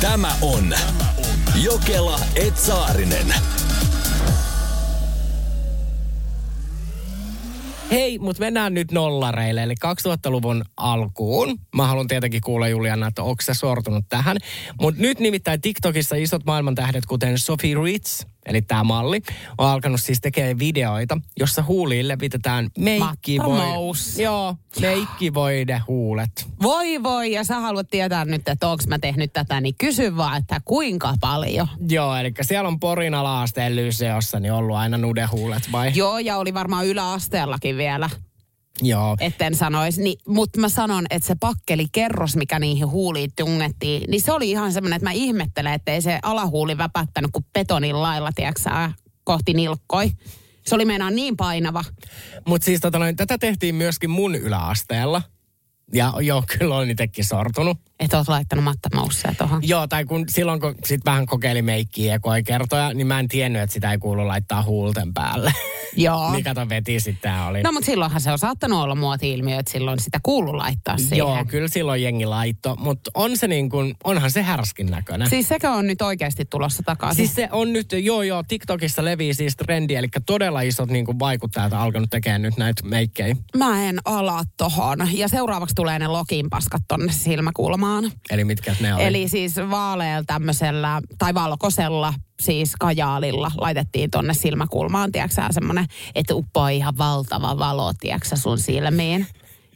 Tämä on Jokela Etsaarinen. Hei, mutta mennään nyt nollareille, eli 2000-luvun alkuun. Mä haluan tietenkin kuulla Juliana, että onko sä sortunut tähän. Mutta nyt nimittäin TikTokissa isot maailmantähdet, kuten Sophie Ritz, eli tämä malli, on alkanut siis tekemään videoita, jossa huuliin levitetään meikkivoide. Joo, meikkivoide huulet. Voi voi, ja sä haluat tietää nyt, että onko mä tehnyt tätä, niin kysy vaan, että kuinka paljon. Joo, eli siellä on Porin ala-asteen lyseossa niin ollut aina nudehuulet vai? Joo, ja oli varmaan yläasteellakin vielä, Joo. etten sanoisi. Niin, mutta mä sanon, että se pakkeli kerros, mikä niihin huuliin tungettiin, niin se oli ihan semmoinen, että mä ihmettelen, että ei se alahuuli väpättänyt kuin betonin lailla, tiedätkö kohti nilkkoi. Se oli meinaan niin painava. Mutta siis tota noin, tätä tehtiin myöskin mun yläasteella. Ja joo, kyllä olen itsekin sortunut. Että oot laittanut mattamousseja tuohon. Joo, tai kun silloin kun sit vähän kokeili meikkiä ekoi kertoja, niin mä en tiennyt, että sitä ei kuulu laittaa huulten päälle. Joo. Mikä ton veti sitten oli. No mutta silloinhan se on saattanut olla muoti-ilmiö, että silloin sitä kuuluu laittaa siihen. Joo, kyllä silloin jengi laitto, mutta on se niin kuin, onhan se härskin näköinen. Siis sekö on nyt oikeasti tulossa takaisin? Siis se on nyt, joo joo, TikTokissa levii siis trendi, eli todella isot niin kuin vaikuttajat on alkanut tekemään nyt näitä meikkejä. Mä en ala tohon. Ja seuraavaksi tulee ne lokinpaskat tonne silmäkulmaan. Eli mitkä ne oli? Eli siis vaaleella tämmöisellä, tai valkoisella, siis kajaalilla laitettiin tonne silmäkulmaan, tiedätkö sä, semmonen, että uppoo ihan valtava valo, tiedätkö sun silmiin.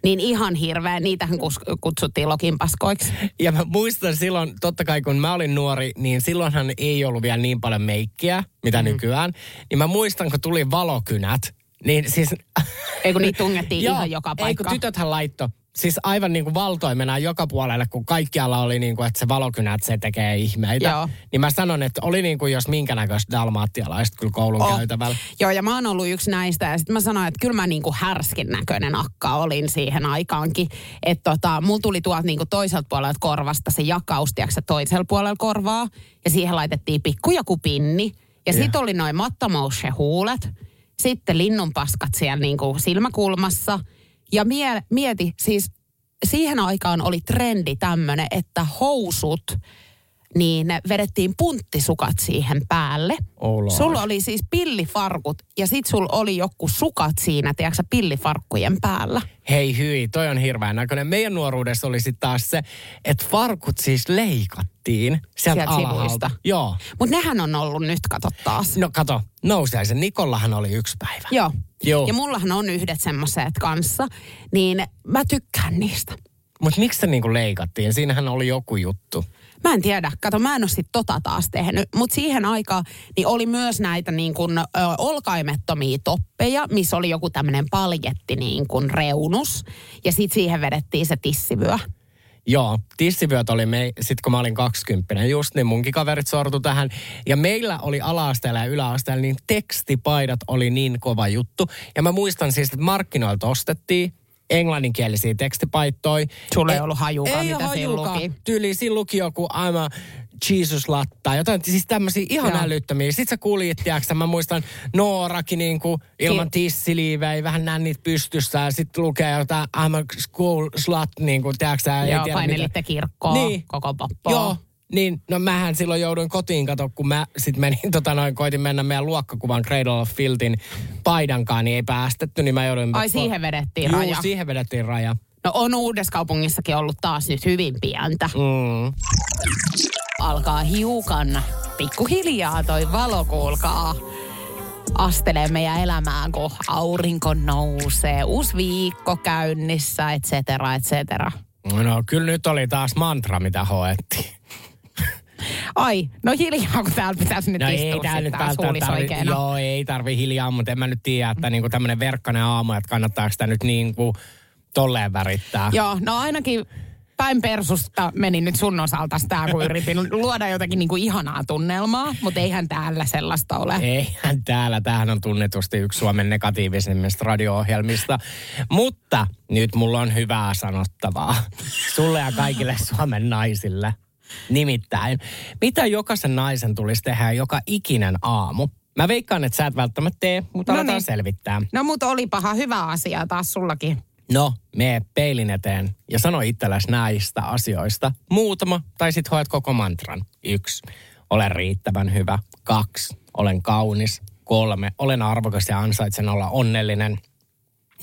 Niin ihan hirveä, niitähän kutsuttiin lokinpaskoiksi. Ja mä muistan silloin, totta kai kun mä olin nuori, niin silloinhan ei ollut vielä niin paljon meikkiä, mitä mm. nykyään. Niin mä muistan, kun tuli valokynät, niin siis... Ei kun niitä tungettiin ihan joka Ei kun paikka. tytöthän laitto. Siis aivan niin kuin valtoimena joka puolelle, kun kaikkialla oli niin kuin, että se valokynä, että se tekee ihmeitä. Joo. Niin mä sanon, että oli niin kuin jos minkä näköistä dalmaattialaista kyllä koulun Oh. käytävällä. Joo, ja mä oon ollut yksi näistä. Ja sitten mä sanoin, että kyllä mä niinku härskin näköinen akka olin siihen aikaankin. Että tota, mulla tuli tuolta niinku toiselta puolelta korvasta se jakaus, tiedätkö, toisella puolella korvaa. Ja siihen laitettiin pikku joku pinni. Ja sitten oli noin mattamousse huulet. Sitten linnunpaskat siellä niinku silmäkulmassa. Ja mie, mieti, siis siihen aikaan oli trendi tämmönen, että housut, niin vedettiin punttisukat siihen päälle. Oh lord. Sulla oli siis pillifarkut ja sit sulla oli joku sukat siinä, tiedätkö pillifarkkujen päällä. Hei hyi, toi on hirveän näköinen. Meidän nuoruudessa oli sitten taas se, että farkut siis leikattiin sieltä Sieltä alhaalta. Joo. Mutta nehän on ollut nyt, kato taas. No kato, nousiaisen Nikollahan oli yksi päivä. Joo. Joo. Ja mullahan on yhdet semmoiset kanssa, niin mä tykkään niistä. Mutta miksi se niinku leikattiin? Siinähän oli joku juttu. Mä en tiedä, kato mä en ole sit tota taas tehnyt, mutta siihen aikaan niin oli myös näitä niin kuin, ö, olkaimettomia toppeja, missä oli joku tämmöinen paljetti niin kuin reunus ja sitten siihen vedettiin se tissivyö. Joo, tissivyöt oli me, sit kun mä olin 20, just niin munkin kaverit sortu tähän. Ja meillä oli ala-asteella ja yläasteella, niin tekstipaidat oli niin kova juttu. Ja mä muistan siis, että markkinoilta ostettiin englanninkielisiä tekstipaittoja. Sulla ei E- ollut hajukaan, ei mitä siinä luki. Tyyli siinä luki joku I'm a Jesus latta, jotain siis tämmöisiä ihan Joo. älyttömiä. Sitten sä kuulit, tiedätkö, mä muistan Noorakin niinku ilman Ki- tissiliivejä, vähän nännit pystyssä ja sitten lukee jotain I'm a school slut, niinku, tiedätkö, sä, ei Joo, tiedä painelitte kirkkoon, Niin. koko poppoa. Joo, niin, no mähän silloin jouduin kotiin kato, kun mä sit menin, tota noin, koitin mennä meidän luokkakuvan Cradle of Filtin paidankaan, niin ei päästetty, niin mä jouduin... Ai siihen vedettiin Juu, raja. siihen vedettiin raja. No on Uudessa kaupungissakin ollut taas nyt hyvin pientä. Mm. Alkaa hiukan pikkuhiljaa toi valo, kuulkaa. Astelee meidän elämään, kun aurinko nousee, uusi viikko käynnissä, et cetera, et cetera. No kyllä nyt oli taas mantra, mitä hoettiin. Ai, no hiljaa, kun täällä pitäisi nyt No istua ei tää nyt huulis tarvi, oikeena. joo, ei tarvi hiljaa, mutta en mä nyt tiedä, että niinku tämmönen verkkainen aamu, että kannattaako sitä nyt niinku tolleen värittää. Joo, no ainakin päin persusta meni nyt sun osalta tämä, kun yritin luoda jotakin niinku ihanaa tunnelmaa, mutta eihän täällä sellaista ole. Eihän täällä, tämähän on tunnetusti yksi Suomen negatiivisimmista radio-ohjelmista. Mutta nyt mulla on hyvää sanottavaa sulle ja kaikille Suomen naisille. Nimittäin, mitä jokaisen naisen tulisi tehdä joka ikinen aamu? Mä veikkaan, että sä et välttämättä tee, mutta No aletaan niin. selvittää. No mutta oli paha hyvä asia taas sullakin. No, mene peilin eteen ja sano itsellesi näistä asioista muutama, tai sit hoit koko mantran. Yksi, olen riittävän hyvä. Kaksi, olen kaunis. Kolme, olen arvokas ja ansaitsen olla onnellinen.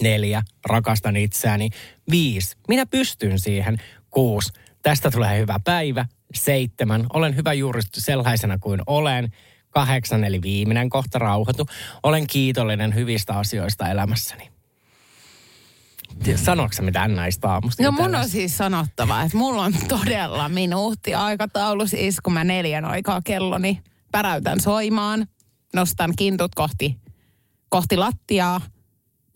Neljä, rakastan itseäni. Viisi, minä pystyn siihen. Kuusi, tästä tulee hyvä päivä. Seitsemän, olen hyvä juuri sellaisena kuin olen. Kahdeksan, eli viimeinen kohta rauhoitu. Olen kiitollinen hyvistä asioista elämässäni. Sanoitko sä mitään näistä aamusta? No mun on siis sanottava, että mulla on todella minuutti aikataulu siis, kun mä neljän aikaa kelloni päräytän soimaan, nostan kintut kohti, kohti lattiaa,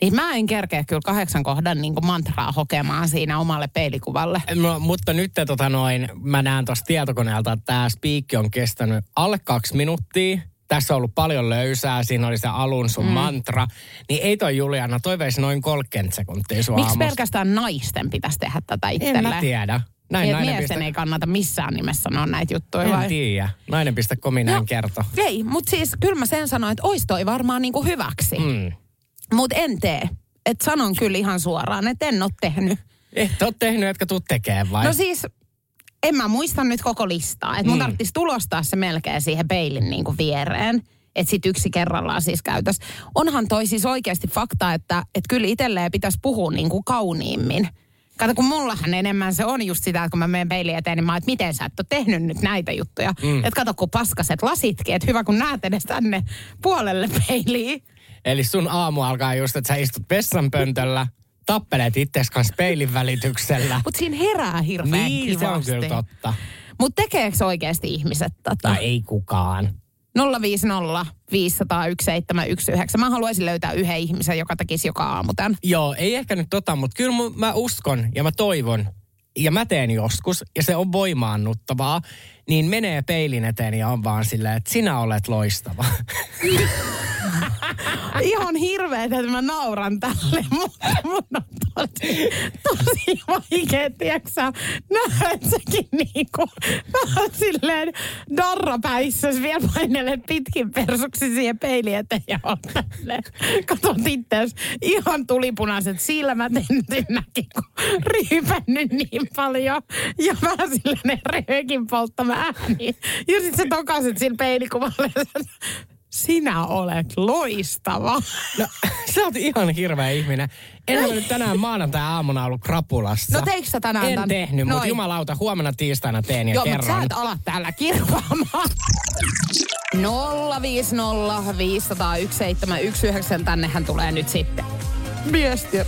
niin mä en kerkeä kyllä kahdeksan kohdan niin mantraa hokemaan siinä omalle peilikuvalle. No, mutta nyt tota noin, mä näen tuossa tietokoneelta, että tämä spiikki on kestänyt alle kaksi minuuttia tässä on ollut paljon löysää, siinä oli se alun sun mm. mantra, niin ei toi Juliana, toi veisi noin 30 sekuntia sun Miksi pelkästään naisten pitäisi tehdä tätä itselleen? En mä tiedä. Näin niin, miesten pistä... ei kannata missään nimessä sanoa näitä juttuja en vai? tiedä. Nainen.com näin no, kertoo. Ei, mutta siis kyllä mä sen sanoin, että ois toi varmaan niinku hyväksi. Mm. Mutta en tee. Et sanon kyllä ihan suoraan, että en ole tehnyt. Et ole tehnyt, etkä tuu tekemään vai? No siis en mä muista nyt koko listaa. Että mun mm. tarvitsisi tulostaa se melkein siihen peilin niin kuin viereen. Että sit yksi kerrallaan siis käytös. Onhan toi siis oikeasti fakta, että, että kyllä itselleen pitäisi puhua niin kuin kauniimmin. Kato, kun mullahan enemmän se on just sitä, että kun mä menen peilin eteen, niin mä että miten sä et ole tehnyt nyt näitä juttuja. Mm. Että kato, kun paskaset lasitkin, että hyvä kun näet edes tänne puolelle peiliin. Eli sun aamu alkaa just, että sä istut vessanpöntöllä, tappelet itses kanssa peilin välityksellä. Mutta siinä herää hirveän Niin, kivasti. se on kyllä totta. Mutta tekeekö oikeasti ihmiset tätä? No ei kukaan. 050 501 719. Mä haluaisin löytää yhden ihmisen, joka tekisi joka aamu tämän. Joo, ei ehkä nyt tota, mutta kyllä mä uskon ja mä toivon, ja mä teen joskus, ja se on voimaannuttavaa, niin menee peilin eteen ja on vaan silleen, että sinä olet loistava. Ihan hirveet, että mä nauran tälle, mutta mun on tosi, tosi vaikea, tiedätkö näet säkin niinku vähän silleen darrapäissäs vielä painelet pitkin persuksi siihen peili eteen ja on tälleen. Katsot itseäsi ihan tulipunaiset silmät ensinnäkin, kun ryypännyt niin paljon ja vähän silleen röökin polttama ääni. Ja sit sä tokaset sillä peilikuvalle sinä olet loistava. No, sä oot ihan hirveä ihminen. En ole nyt tänään maanantai-aamuna ollut krapulassa. No teikö sä tänään En tämän? tehnyt, mutta jumalauta, huomenna tiistaina teen ja Joo, kerron. mutta sä et ala täällä kirvaamaan. 050 501 719. Tännehän tulee nyt sitten viestiä.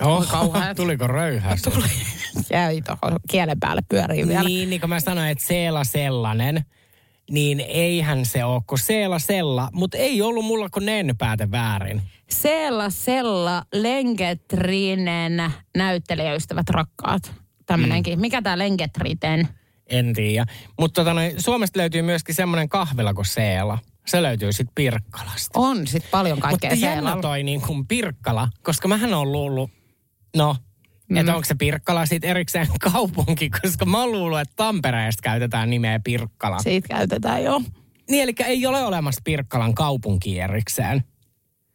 Oh, kauheat. tuliko röyhäs? Tuli. Jäi tuohon kielen päälle pyörii vielä. Niin, niin kuin mä sanoin, että Seela sellainen, niin eihän se ole kuin Seela sella, mutta ei ollut mulla kuin nenpäätä väärin. Seella Sella Lengetrinen näyttelijäystävät rakkaat. Tämmönenkin. Mm. Mikä tää Lengetriten? En tiedä. Mutta tota, Suomesta löytyy myöskin semmoinen kahvila kuin Seela. Se löytyy sitten Pirkkalasta. On sit paljon kaikkea Mutta jännä toi niin kuin Pirkkala, koska mähän on luullut, no, mm. että onko se Pirkkala sitten erikseen kaupunki, koska mä oon luullut, että Tampereesta käytetään nimeä Pirkkala. Siitä käytetään jo. Niin, eli ei ole olemassa Pirkkalan kaupunki erikseen.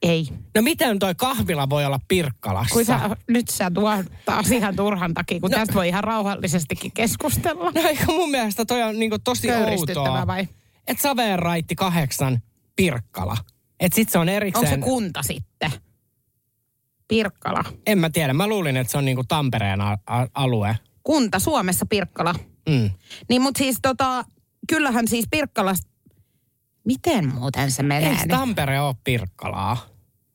Ei. No miten toi kahvila voi olla Pirkkalassa? Kun sä, nyt sä tuot taas ihan turhan takia, kun no. tästä voi ihan rauhallisestikin keskustella. No eikö mun mielestä toi on niinku tosi outoa. vai? Että Saveen raitti kahdeksan Pirkkala. Et sit se on erikseen... Onko se kunta sitten? Pirkkala. En mä tiedä. Mä luulin, että se on niinku Tampereen a- a- alue. Kunta Suomessa Pirkkala. Mm. Niin mut siis tota, kyllähän siis Pirkkalasta, miten muuten se menee? Eikö? Tampere ole Pirkkalaa?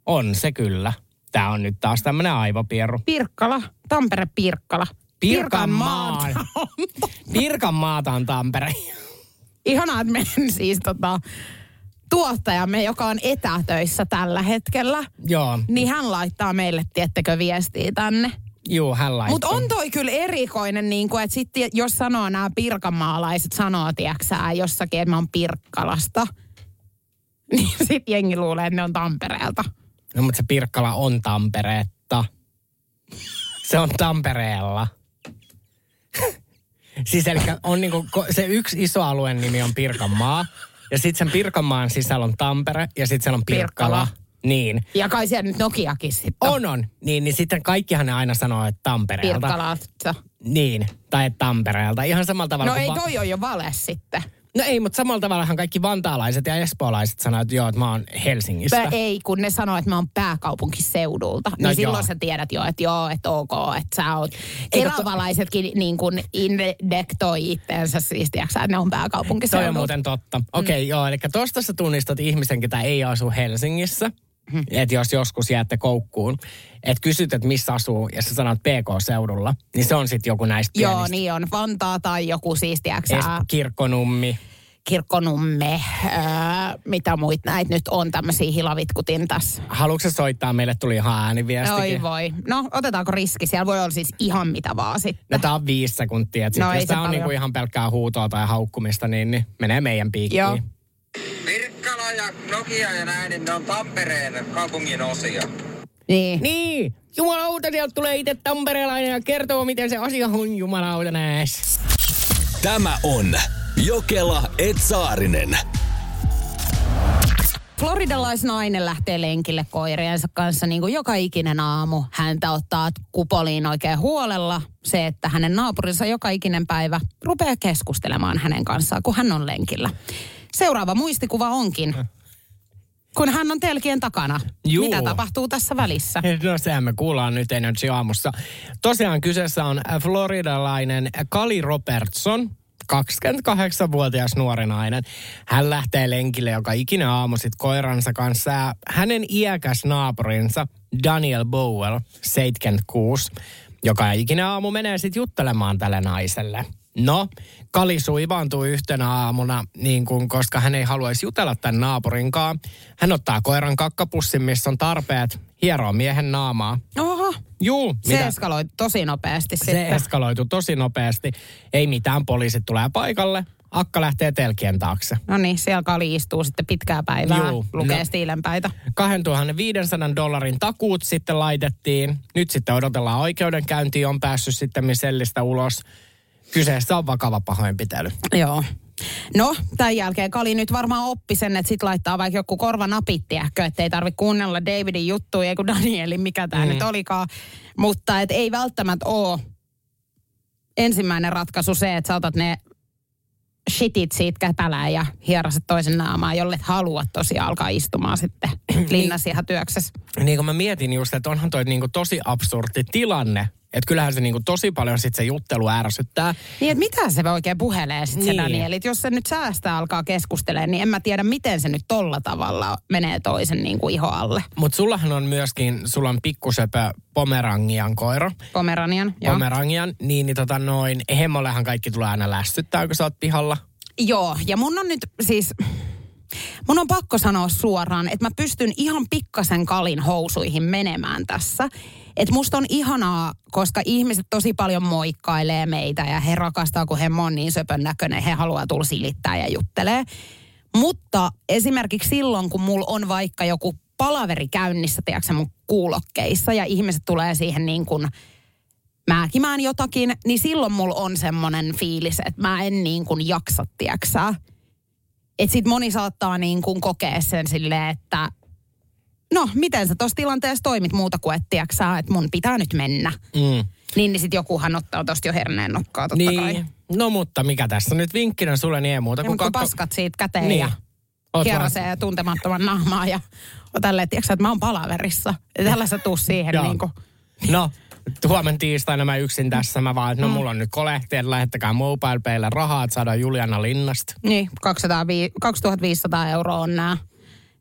On se kyllä. Tää on nyt taas tämmönen aivopierru. Pirkkala, Tampere Pirkkala. Pirkanmaata. Pirkanmaata on. Pirkanmaata on Tampere. Ihanaa, että meidän siis tota, tuottajamme, joka on etätöissä tällä hetkellä, Joo, niin hän laittaa meille, tiettekö, viestiä tänne. juu, hän laittoi. Mutta on toi kyllä erikoinen, niin kuin, että sitten jos sanoo nämä pirkanmaalaiset, sanoo, tiedäksää, jossakin, että mä oon Pirkkalasta, niin sitten jengi luulee, että ne on Tampereelta. No, mutta se Pirkkala on Tampereetta. Se on Tampereella. siis eli on niinku, se yksi iso alueen nimi on Pirkanmaa. Ja sitten sen Pirkanmaan sisällä on Tampere ja sitten siellä on Pirkkala. Pirkkala. Niin. Ja kai siellä nyt Nokiakin sitten On, on. Niin, niin sitten kaikkihan ne aina sanoo, että Tampereelta. Pirkkalasta. Niin, tai Tampereelta. Ihan samalla tavalla No kuin ei va- toi ole jo vale sitten. No ei, mutta samalla tavallahan kaikki vantaalaiset ja espoolaiset sanoo, että joo, että mä oon Helsingistä. Pä, ei, kun ne sanoo, että mä oon pääkaupunkiseudulta. No niin joo. silloin sä tiedät jo, että joo, että ok, että sä oot. Eikö to- niin kuin indektoi itteensä siis, tiiäksä, että ne on Toi pääkaupunkiseudulta. on muuten totta. Okei, okay, joo, eli tosta sä tunnistat ihmisen, ketä ei asu Helsingissä. Mhm. Että jos joskus jäätte koukkuun, että kysyt, että missä asuu, ja sä sanot PK-seudulla, niin se on sitten joku näistä Joo, pienistä. niin on. Vantaa tai joku siis, tiiäksä, Es- Kirkkonummi. Kirkkonumme, öö, mitä muita näitä nyt on, tämmöisiä hilavitkutin tässä. Haluatko soittaa? Meille tuli ihan ääniviestikin. Oi voi. No, otetaanko riski? Siellä voi olla siis ihan mitä vaan sitten. No tää on viisi sekuntia. Sit No jos se tää on paljon. niinku ihan pelkkää huutoa tai haukkumista, niin, niin menee meidän piikkiin. Joo. Pirkkala ja Nokia ja näin, niin ne on Tampereen kaupungin osia. Niin. Niin, jumalauta, sieltä tulee itse tamperelainen ja kertoo, miten se asia on, jumalauta näes. Tämä on Jokela Etsaarinen. Floridalaisnainen lähtee lenkille koiriensa kanssa niin kuin joka ikinen aamu. Häntä ottaa kupoliin oikein huolella se, että hänen naapurinsa joka ikinen päivä rupeaa keskustelemaan hänen kanssaan, kun hän on lenkillä. Seuraava muistikuva onkin, kun hän on telkien takana. Juu. Mitä tapahtuu tässä välissä? No sehän me kuullaan nyt Energy aamussa. Tosiaan kyseessä on floridalainen Kali Robertson, 28-vuotias nuori nainen. Hän lähtee lenkille joka ikinen aamu sit koiransa kanssa. Ja hänen iäkäs naapurinsa Daniel Bowell, 76, joka ikinen aamu menee sitten juttelemaan tälle naiselle. No, Kali suivaantuu yhtenä aamuna, niin kun, koska hän ei haluaisi jutella tämän naapurinkaan. Hän ottaa koiran kakkapussin, missä on tarpeet, hieroo miehen naamaa. Oho, Juu, se mitä? eskaloi tosi nopeasti se sitten. eskaloitu tosi nopeasti. Ei mitään, poliisit tulee paikalle. Akka lähtee telkien taakse. No niin, siellä Kali istuu sitten pitkää päivää, Juu, lukee no. stiilenpäitä. 2500 dollarin takuut sitten laitettiin. Nyt sitten odotellaan oikeudenkäyntiä, on päässyt sitten misellistä ulos. Kyseessä on vakava pahoinpitely. Joo. No, tämän jälkeen Kali nyt varmaan oppi sen, että sit laittaa vaikka joku korvanapit, tiedätkö, että ei tarvitse kuunnella Davidin juttuja, ei kun Danielin, mikä tämä mm. nyt olikaan. Mutta et ei välttämättä ole ensimmäinen ratkaisu se, että sä otat ne shitit siitä käpälään ja hieraset toisen naamaa, jolle et halua tosiaan alkaa istumaan sitten linnassa ihan työksessä. Niin kuin mä mietin just, että onhan toi niinku tosi absurdi tilanne. Että kyllähän se niinku tosi paljon sitten se juttelu ärsyttää. Niin, että mitä se oikein puhelee sitten Niin. se Daniel? Et jos se nyt säästä alkaa keskustelemaan, niin en mä tiedä, miten se nyt tolla tavalla menee toisen niin kuin iho alle. Mutta sullahan on myöskin, sulla on pikkusepä Pomerangian koira. Pomeranian. Joo. Pomerangian, niin, niin tota noin, hemmollehan kaikki tulee aina lässyttää, kun sä oot pihalla. Joo, ja mun on nyt siis... Mun on pakko sanoa suoraan, että mä pystyn ihan pikkasen kalin housuihin menemään tässä. Että musta on ihanaa, koska ihmiset tosi paljon moikkailee meitä ja he rakastaa, kun he on niin söpön näköinen. He haluaa tulla silittää ja juttelee. Mutta esimerkiksi silloin, kun mulla on vaikka joku palaveri käynnissä, tiedätkö, mun kuulokkeissa ja ihmiset tulee siihen niin kuin määkimään jotakin, niin silloin mulla on semmoinen fiilis, että mä en niin kuin jaksa, tiedäksä. Että sit moni saattaa niin kuin kokea sen silleen, että no, miten sä tuossa tilanteessa toimit muuta kuin, että tiedäksä, että mun pitää nyt mennä. Mm. Niin, niin sit jokuhan ottaa tosta jo herneen nokkaa totta kai. Niin. No mutta mikä tässä nyt vinkkinä sulle niin ei muuta Ja kuin kun paskat siitä käteen Niin. ja kierrasee tuntemattoman naamaa ja tälleen, tiedätkö, että mä oon palaverissa. Ja tällä sä tuu siihen niin kuin, No, huomen tiistaina mä yksin tässä. Mä vaan, että no mulla on nyt kolehti, lähettäkää MobilePaylle rahaa, että saadaan Juliana Linnasta. niin 200, 2500 euroa on nämä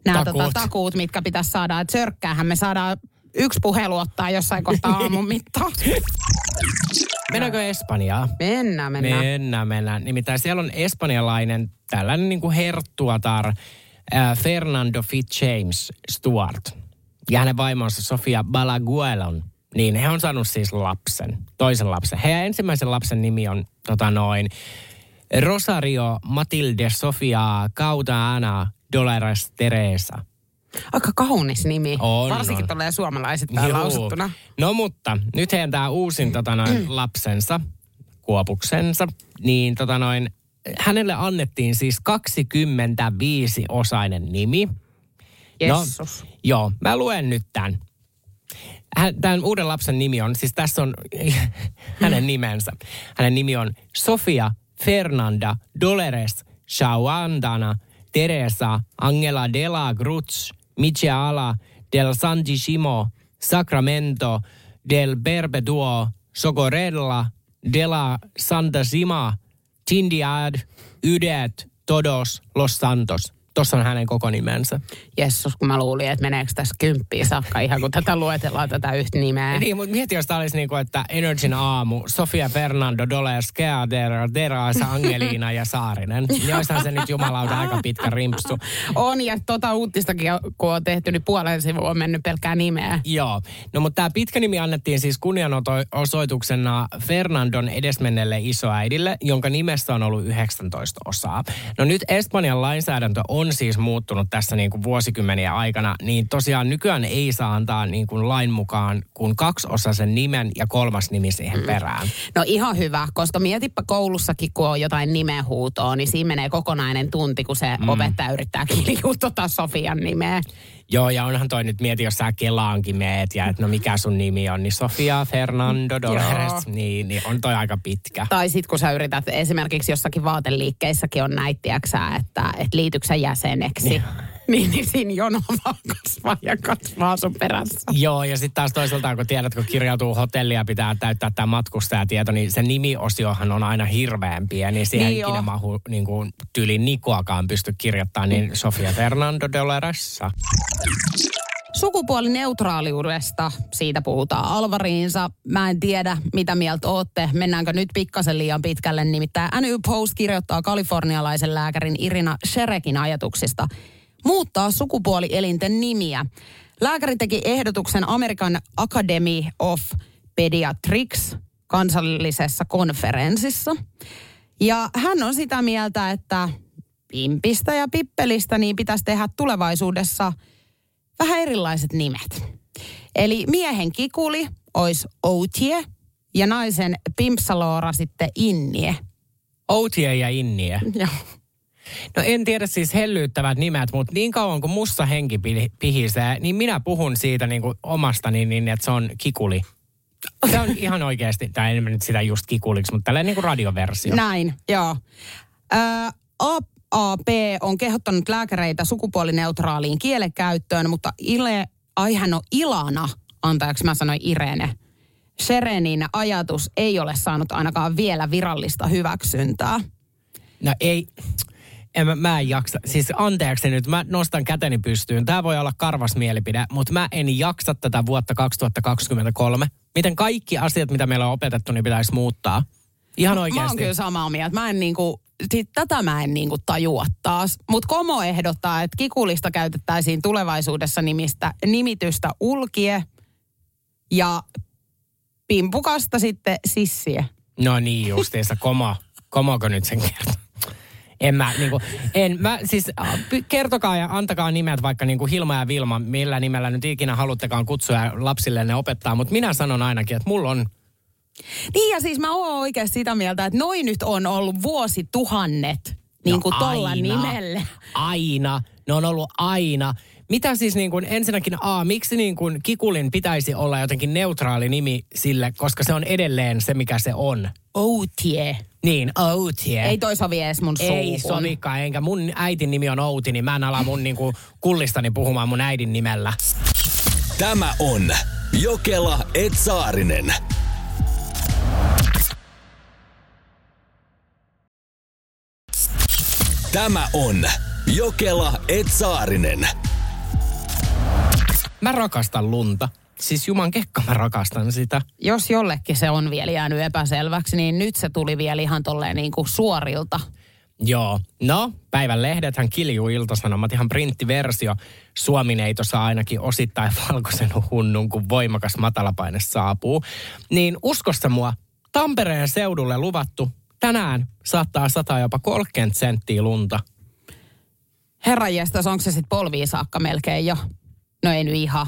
nämä Takuut. tota, takuut, mitkä pitäisi saada. Että sörkkäähän me saadaan yksi puhelu ottaa jossain kohtaa aamun mittaan. Mennäänkö Espanjaan? Mennään, mennään. Mennään, mennään. Nimittäin siellä on espanjalainen tällainen niin kuin herttuatar äh, Fernando Fitzjames Stuart. Ja hänen vaimonsa Sofia Balaguelon. Niin he on saanut siis lapsen, toisen lapsen. Heidän ensimmäisen lapsen nimi on tota noin Rosario Matilde Sofia Cautana Dolores Teresa. Aika kaunis nimi. On, Varsinkin tulee suomalaiset täällä lausuttuna. No mutta, nyt heidän tämä uusin tota noin, lapsensa, kuopuksensa, niin tota noin, hänelle annettiin siis 25-osainen nimi. Jessus. No, joo, mä luen nyt tämän. Hän, tämän uuden lapsen nimi on, siis tässä on hänen nimensä. Hänen nimi on Sofia Fernanda Dolores Shawandana Teresa Angela de la Cruz Micheala del Santissimo Sacramento del Berbeduo Socorella de la Santa Sima Tindiad Ydet Todos Los Santos. Tuossa on hänen koko nimensä. Jessus, kun mä luulin, että meneekö tässä kymppiä saakka ihan kun tätä luetellaan tätä yhtä nimeä. Niin, mutta mieti, jos tämä olisi niin kuin, että Energyn aamu, Sofia Fernando, Doles, Kea, Derasa, Angelina ja Saarinen. Niin olisihan se nyt jumalauta aika pitkä rimpsu. On, ja tota uutistakin, kun on tehty, niin puolen sivua on mennyt pelkkää nimeä. Joo. No mutta tämä pitkä nimi annettiin siis kunnianosoituksena Fernandon edesmenneelle isoäidille, jonka nimessä on ollut 19 osaa. No nyt Espanjan lainsäädäntö on siis muuttunut tässä niin kuin vuosikymmeniä aikana, niin tosiaan nykyään ei saa antaa niin kuin lain mukaan kuin kaksi osa sen nimen ja kolmas nimi siihen mm. perään. No ihan hyvä, koska mietipä koulussakin, kun on jotain nimenhuutoa, niin siinä menee kokonainen tunti, kun se mm. opettaja yrittää kiljua tota Sofian nimeä. Joo, ja onhan toi nyt mieti, jos sä Kelaankin meet ja että no mikä sun nimi on, niin Sofia Fernando Dolores, niin, niin on toi aika pitkä. Tai sit kun sä yrität, esimerkiksi jossakin vaateliikkeissäkin on näittiäksää, että, että liityksä jäseneksi. Niin. Niin, niin siinä jono vaan kasvaa ja kasvaa sun perässä. Joo, ja sitten taas toisaalta, kun tiedät, kun kirjautuu hotellia, pitää täyttää tämä matkustajatieto, niin se nimiosiohan on aina hirveän pieni. Niin siihen niin ikinä mahu niin kuin tyylin Nikoakaan pysty kirjoittamaan, niin Sofia Fernando de Loressa. Sukupuolineutraaliudesta, siitä puhutaan Alvariinsa. Mä en tiedä, mitä mieltä ootte. Mennäänkö nyt pikkasen liian pitkälle? Nimittäin NY Post kirjoittaa kalifornialaisen lääkärin Irina Sherekin ajatuksista muuttaa sukupuolielinten nimiä. Lääkäri teki ehdotuksen American Academy of Pediatrics kansallisessa konferenssissa. Ja hän on sitä mieltä, että pimpistä ja pippelistä niin pitäisi tehdä tulevaisuudessa vähän erilaiset nimet. Eli miehen kikuli olisi Outie ja naisen pimpsaloora sitten Innie. Outie ja Innie. Joo. No en tiedä siis hellyyttävät nimet, mutta niin kauan kuin mussa henki pihisee, niin minä puhun siitä niin kuin omastani niin, että se on kikuli. Se on ihan oikeasti, tai en nyt sitä just kikuliksi, mutta tällainen niin kuin radioversio. Näin, joo. Ö, AP on kehottanut lääkäreitä sukupuolineutraaliin kielenkäyttöön, mutta Ile, ai hän on Ilana, antajaksi mä sanoin Irene. Serenin ajatus ei ole saanut ainakaan vielä virallista hyväksyntää. No ei, en, mä, mä en jaksa. Siis anteeksi nyt, mä nostan käteni pystyyn. Tämä voi olla karvas mielipide, mutta mä en jaksa tätä vuotta 2023. Miten kaikki asiat, mitä meillä on opetettu, niin pitäisi muuttaa. Ihan oikeasti. Mä oon kyllä samaa mieltä. Mä en niinku, sit tätä mä en niinku tajua taas. Mutta Komo ehdottaa, että kikulista käytettäisiin tulevaisuudessa nimistä, nimitystä ulkie ja pimpukasta sitten sissiä. No niin justiinsa, Komo. Komoko nyt sen kertoo? En mä, niin kuin, en mä, siis kertokaa ja antakaa nimet vaikka niin kuin Hilma ja Vilma, millä nimellä nyt ikinä haluttekaan kutsua lapsille ne opettaa, mutta minä sanon ainakin, että mulla on niin ja siis mä oon oikeasti sitä mieltä, että noin nyt on ollut vuosituhannet niin kuin no tolla aina, nimelle. Aina, ne on ollut aina. Mitä siis niin kuin, ensinnäkin A, miksi niin kuin Kikulin pitäisi olla jotenkin neutraali nimi sille, koska se on edelleen se, mikä se on? Outie. Niin, Outie. Ei toi sovi edes mun suuhun. Ei sovikaan, enkä mun äitin nimi on Outi, niin mä en ala mun niinku kullistani puhumaan mun äidin nimellä. Tämä on Jokela Etsaarinen. Tämä on Jokela Etsaarinen. Mä rakastan lunta. Siis Juman kekka mä rakastan sitä. Jos jollekin se on vielä jäänyt epäselväksi, niin nyt se tuli vielä ihan tolleen niin kuin suorilta. Joo. No, päivän lehdethän kiljuu iltasanomat ihan printtiversio. Suomineitossa ainakin osittain valkoisen hunnun, kun voimakas matalapaine saapuu. Niin uskossa mua, Tampereen seudulle luvattu tänään saattaa sataa jopa 30 senttiä lunta. Herra jestas, onko se sitten polviin saakka melkein jo? No ei nyt ihan.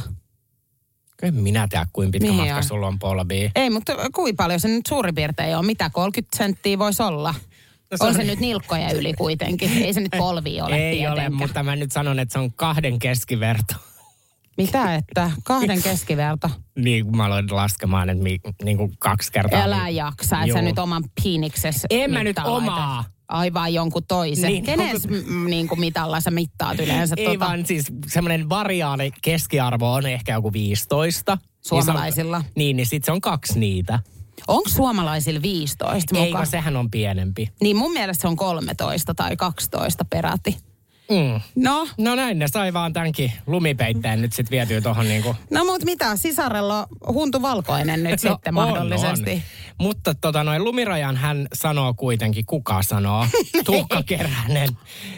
Kyllä minä tiedä, kuinka pitkä Mihin matka on? sulla on polviin. Ei, mutta kuinka paljon se nyt suurin piirtein on? Mitä 30 senttiä voisi olla? No on se nyt nilkkoja yli kuitenkin. Ei se nyt polvi ole Ei tietenkään. ole, mutta mä nyt sanon, että se on kahden keskiverto. Mitä, että kahden keskiverto? Niin kuin mä aloin laskemaan, että mi, niin kuin kaksi kertaa. Älä jaksa, että sä nyt oman piiniksessä En mä nyt omaa. Aivan jonkun toisen. Niin, Niin, Kenes m- niin kuin mitalla sä mittaat yleensä? Ei tota, vaan siis semmoinen variaali keskiarvo on ehkä joku 15. Suomalaisilla. Niin, on, niin, niin sit se on kaksi niitä. Onko suomalaisilla 15 Ei, mukaan? vaan sehän on pienempi. Niin mun mielestä se on 13 tai 12 peräti. Mm. No, No näin, ne sai vaan tämänkin lumipeitteen nyt sitten vietyä tuohon niinku... no mut mitä, sisarella on huntu valkoinen nyt No, sitten on, mahdollisesti. on. Mutta tota noin lumirajan hän sanoo kuitenkin, kuka sanoo, Tuukka Keränen.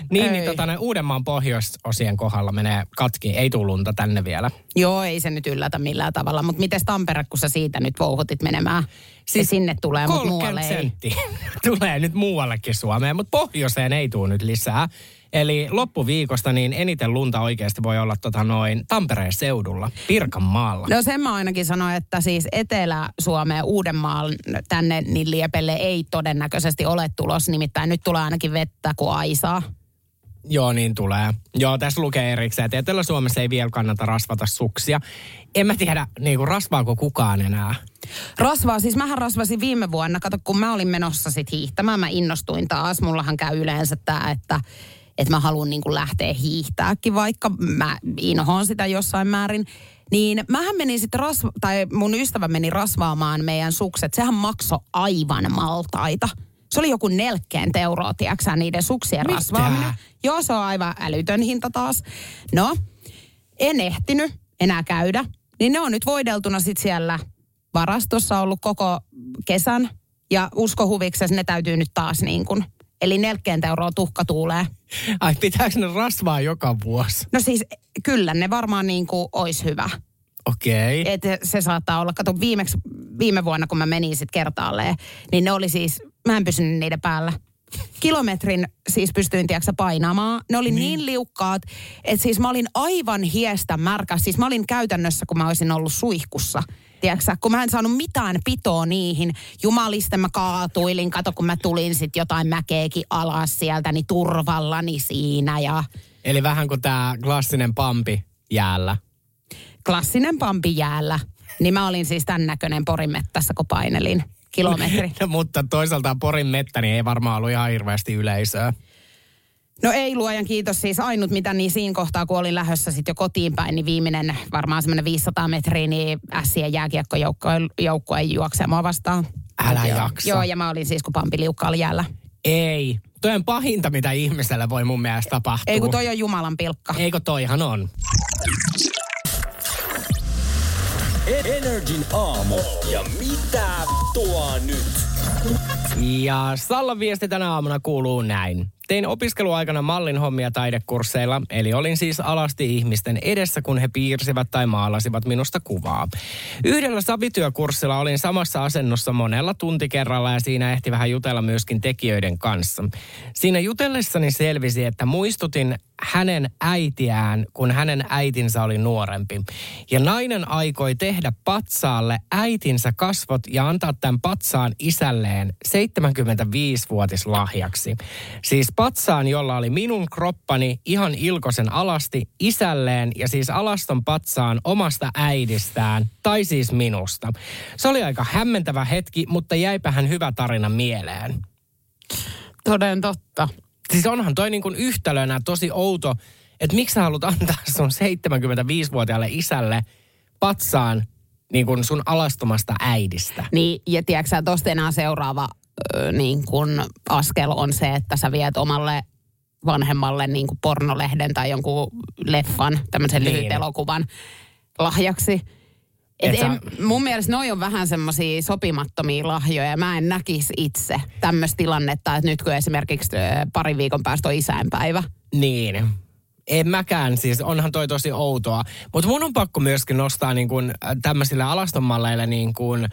Niin, niin tota noin Uudenmaan pohjoisosien kohdalla menee katki, ei tuu lunta tänne vielä. Joo, ei se nyt yllätä millään tavalla. Mutta miten Tampere, kun sä siitä nyt vouhutit menemään? Siis sinne tulee, mutta muualle ei. tulee nyt muuallekin Suomeen, mutta pohjoiseen ei tule nyt lisää. Eli loppuviikosta niin eniten lunta oikeasti voi olla tota noin Tampereen seudulla, Pirkanmaalla. No sen mä ainakin sanoin, että siis Etelä-Suomeen, Uudenmaan tänne niin liepelle ei todennäköisesti ole tulos. Nimittäin nyt tulee ainakin vettä kuin aisaa. Joo, niin tulee. Joo, tässä lukee erikseen, että Etelä-Suomessa ei vielä kannata rasvata suksia. En mä tiedä, niin kuin rasvaako kukaan enää. Rasvaa, siis mähän rasvasin viime vuonna. Kato, kun mä olin menossa sit hiihtämään, mä innostuin taas. Mullahan käy yleensä tämä, että, että mä haluan niin lähteä hiihtääkin, vaikka mä inhoon sitä jossain määrin. Niin mähän menin sitten rasva, tai mun ystävä meni rasvaamaan meidän sukset. Sehän maksoi aivan maltaita. Se oli joku 40 euroa, tiedätkö niiden suksien Mitä? rasvaaminen. Joo, se on aivan älytön hinta taas. No, en ehtinyt enää käydä. Niin ne on nyt voideltuna sit siellä varastossa ollut koko kesän. Ja usko huviksesi ne täytyy nyt taas niin kuin, eli 40 euroa tuhka tuulee. Ai, pitääkö ne rasvaa joka vuosi? No siis kyllä ne varmaan niin kuin olisi hyvä. Okei. Okay. Et se saattaa olla, kato viimeksi, viime vuonna kun mä menin sitten kertaalleen, niin ne oli siis, mä en pysynyt niiden päällä. Kilometrin siis pystyin, tiedätkö, painamaan. Ne oli niin, niin liukkaat, että siis mä olin aivan hiestä märkä. Siis mä olin käytännössä, kun mä olisin ollut suihkussa. Tiedätkö, kun mä en saanut mitään pitoa niihin. Jumalista mä kaatuilin, kato kun mä tulin sitten jotain mäkeäkin alas sieltä, niin turvallani siinä ja Eli vähän kuin tämä klassinen pampi jäällä. klassinen pampi jäällä. Niin mä olin siis tämän näköinen porimettässä, kun painelin kilometri. No, mutta toisaalta Porin mettä niin ei varmaan ollut ihan hirveästi yleisöä. No ei luojan kiitos. Siis ainut mitä niin siinä kohtaa, kun olin lähdössä sitten jo kotiin päin, niin viimeinen varmaan semmoinen 500 metriä, niin ässien jääkiekkojoukkue juoksee mua vastaan. Älä Joo. jaksa. Joo, ja mä olin siis, kun Pampi liukka oli jäällä. Ei. Toi on pahinta, mitä ihmiselle voi mun mielestä tapahtua. Ei kun toi on Jumalan pilkka. Eikö toihan on? Energin aamu. Ja mitä tuo nyt? Ja Sallan viesti tänä aamuna kuuluu näin. Tein opiskeluaikana mallin hommia taidekursseilla, eli olin siis alasti ihmisten edessä, kun he piirsivät tai maalasivat minusta kuvaa. Yhdellä savityökurssilla olin samassa asennossa monella tunti kerralla ja siinä ehti vähän jutella myöskin tekijöiden kanssa. Siinä jutellessani selvisi, että muistutin hänen äitiään, kun hänen äitinsä oli nuorempi. Ja nainen aikoi tehdä patsaalle äitinsä kasvot ja antaa tämän patsaan isälleen 75-vuotislahjaksi. Siis patsaan, jolla oli minun kroppani ihan ilkosen alasti isälleen ja siis alaston patsaan omasta äidistään tai siis minusta. Se oli aika hämmentävä hetki, mutta jäipähän hyvä tarina mieleen. Toden totta. Siis onhan toi niin kuin yhtälönä tosi outo, että miksi sä haluat antaa sun 75-vuotiaalle isälle patsaan niin kuin sun alastomasta äidistä. Niin, ja tiedätkö sä, tosta enää seuraava ö, niin kun askel on se, että sä viet omalle vanhemmalle niin kuin pornolehden tai jonkun leffan, tämmöisen Niin. lyhyt elokuvan lahjaksi. Et Et sä- en, mun mielestä noi on vähän semmoisia sopimattomia lahjoja. Mä en näkisi itse tämmöistä tilannetta, että nyt kun esimerkiksi ö, parin viikon päästä on isänpäivä. Niin. En mäkään, siis onhan toi tosi outoa. Mutta mun on pakko myöskin nostaa niin kuin äh, tämmöisille alastonmalleille niin kuin,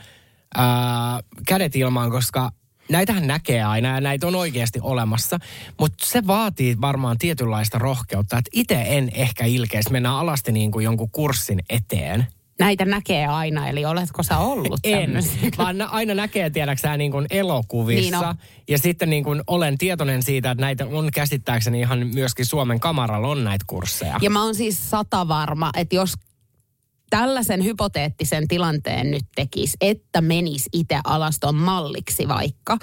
ää, kädet ilmaan, koska näitähän näkee aina ja näitä on oikeasti olemassa. Mutta se vaatii varmaan tietynlaista rohkeutta, että itse en ehkä ilkeäisi mennä alasti niin kuin jonkun kurssin eteen. Näitä näkee aina, eli oletko sä ollut En, tämmöisiä? vaan nä- aina näkee, tiedäksä, niin kuin elokuvissa. Niin on. ja sitten niin kuin olen tietoinen siitä, että näitä on käsittääkseni ihan myöskin Suomen kamaralla on näitä kursseja. Ja mä oon siis sata varma, että jos tällaisen hypoteettisen tilanteen nyt tekisi, että menisi itse alaston malliksi vaikka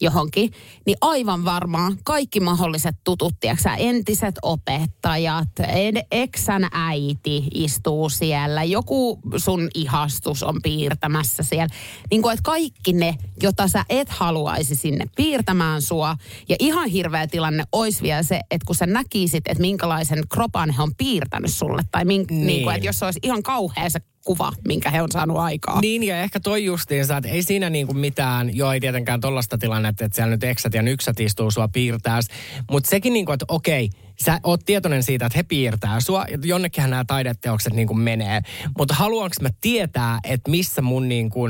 johonkin, niin aivan varmaan kaikki mahdolliset tutut, tiedätkö, entiset opettajat, ed- eksän äiti istuu siellä, joku sun ihastus on piirtämässä siellä. Niin kuin, että kaikki ne, jota sä et haluaisi sinne piirtämään sua. Ja ihan hirveä tilanne olisi vielä se, että kun sä näkisit, että minkälaisen kropan he on piirtänyt sulle, tai min, niin. Niin kuin, että jos se olisi ihan kauhea se kuva, minkä he on saanut aikaa. Niin ja ehkä toi justiinsa, että ei siinä niinku mitään, joo ei tietenkään tollasta tilannetta, että siellä nyt eksät ja nyksät istuu sua piirtääs. Mutta sekin niinku, että okei, sä oot tietoinen siitä, että he piirtää sua, jonnekinhan nämä taideteokset niinku menee. Mutta haluanko mä tietää, että missä mun niinku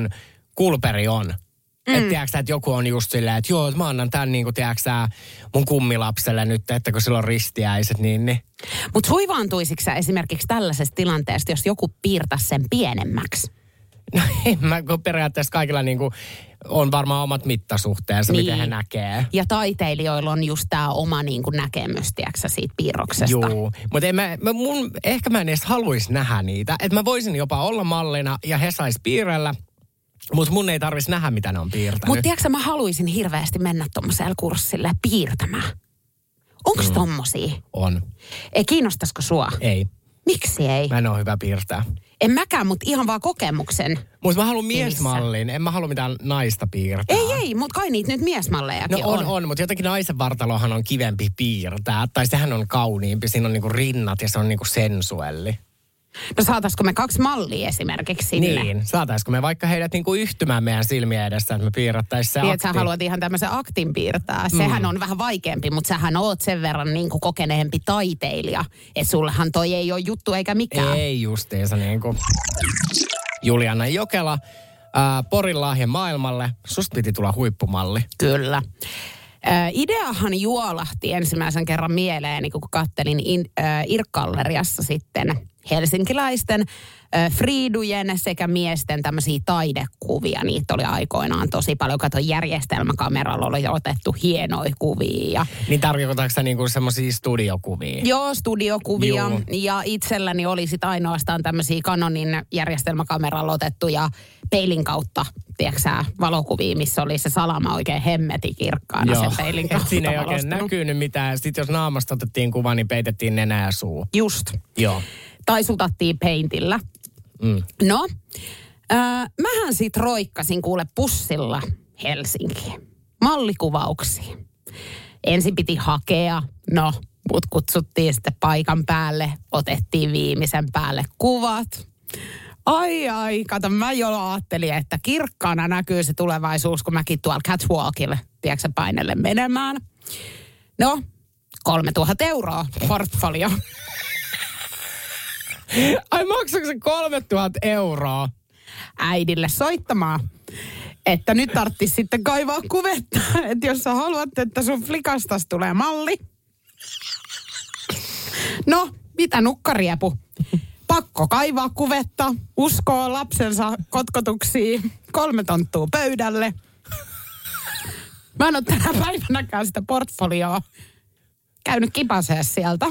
kulperi on? Mm. Että tiedätkö, että joku on just silleen, että joo, mä annan tämän niin kuin, tiedätkö, mun kummilapselle nyt, että kun sillä on ristiäiset, niin, niin. Mutta huivaantuisitko sä esimerkiksi tällaisesta tilanteesta, jos joku piirtäisi sen pienemmäksi? No en mä, kun periaatteessa kaikilla niin kuin, on varmaan omat mittasuhteensa, niin. miten he näkee. Ja taiteilijoilla on just tämä oma niin kuin näkemys, tiedätkö, siitä piirroksesta. Joo, mutta mä, mä, mun, ehkä mä en edes haluaisi nähdä niitä. Että mä voisin jopa olla mallina ja he sais piirrellä, mutta mun ei tarvitsisi nähdä, mitä ne on piirtänyt. Mutta tiedätkö, mä haluaisin hirveästi mennä tuommoiselle kurssille piirtämään. Onko mm. tommosia? On. Ei kiinnostaisiko sua? Ei. Miksi ei? Mä en ole hyvä piirtää. En mäkään, mutta ihan vaan kokemuksen. Mutta mä haluan miesmallin, en mä halua mitään naista piirtää. Ei, ei, mutta kai niitä nyt miesmallejakin No on, on, mutta jotenkin naisen vartalohan on kivempi piirtää. Tai sehän on kauniimpi, siinä on niinku rinnat ja se on niinku sensuelli. No saataisiko me kaksi mallia esimerkiksi sinne? Niin, saataisiko me vaikka heidät niinku yhtymään meidän silmiä edessä, että me piirrettäisiin se Niin, akti. sä haluat ihan tämmöisen aktin piirtää. Sehän Mm. on vähän vaikeampi, mutta sähän oot sen verran niin kuin kokeneempi taiteilija. Että sullehan toi ei ole juttu eikä mikään. Ei justiinsa niinku. Juliana Jokela, ää, Porin lahja maailmalle. Susta piti tulla huippumalli. Kyllä. Ö, ideahan juolahti ensimmäisen kerran mieleeni, kun kattelin in, Irkkalleriassa sitten helsinkiläisten ö, friidujen sekä miesten tämmöisiä taidekuvia. Niitä oli aikoinaan tosi paljon. Kato, järjestelmäkameralla oli otettu hienoja kuvia. Ja Niin tarkoitatko sä niinku semmosia studiokuvia? Joo, studiokuvia. Joo. Ja itselläni oli sit ainoastaan tämmöisiä Canonin järjestelmäkameralla otettuja peilin kautta, tiedätkö valokuvia, missä oli se salama oikein hemmeti kirkkaana sen peilin kautta siinä ei oikein näkynyt mitään. Sitten jos naamasta otettiin kuva, niin peitettiin nenä ja suu. Just. Joo. Tai sutattiin peintillä. Mm. No, äh, mähän sit roikkasin kuule pussilla Helsinkiin. Mallikuvauksiin. Ensin piti hakea, no, mut kutsuttiin sitten paikan päälle, otettiin viimeisen päälle kuvat. Ai ai, kato, mä jo ajattelin, että kirkkaana näkyy se tulevaisuus, kun mäkin tuolla catwalkille, tiedätkö painelle menemään. No, 3000 euroa portfolio. Ai maksako se 3000 euroa? äidille soittamaan, että nyt tarvitsisi sitten kaivaa kuvetta, että jos sä haluat, että sun flikastas tulee malli. No, mitä nukkariepu? Pakko kaivaa kuvetta, uskoo lapsensa kotkotuksiin, kolme tonttua pöydälle. Mä en ole tänä päivänäkään sitä portfolioa käynyt kipasee sieltä.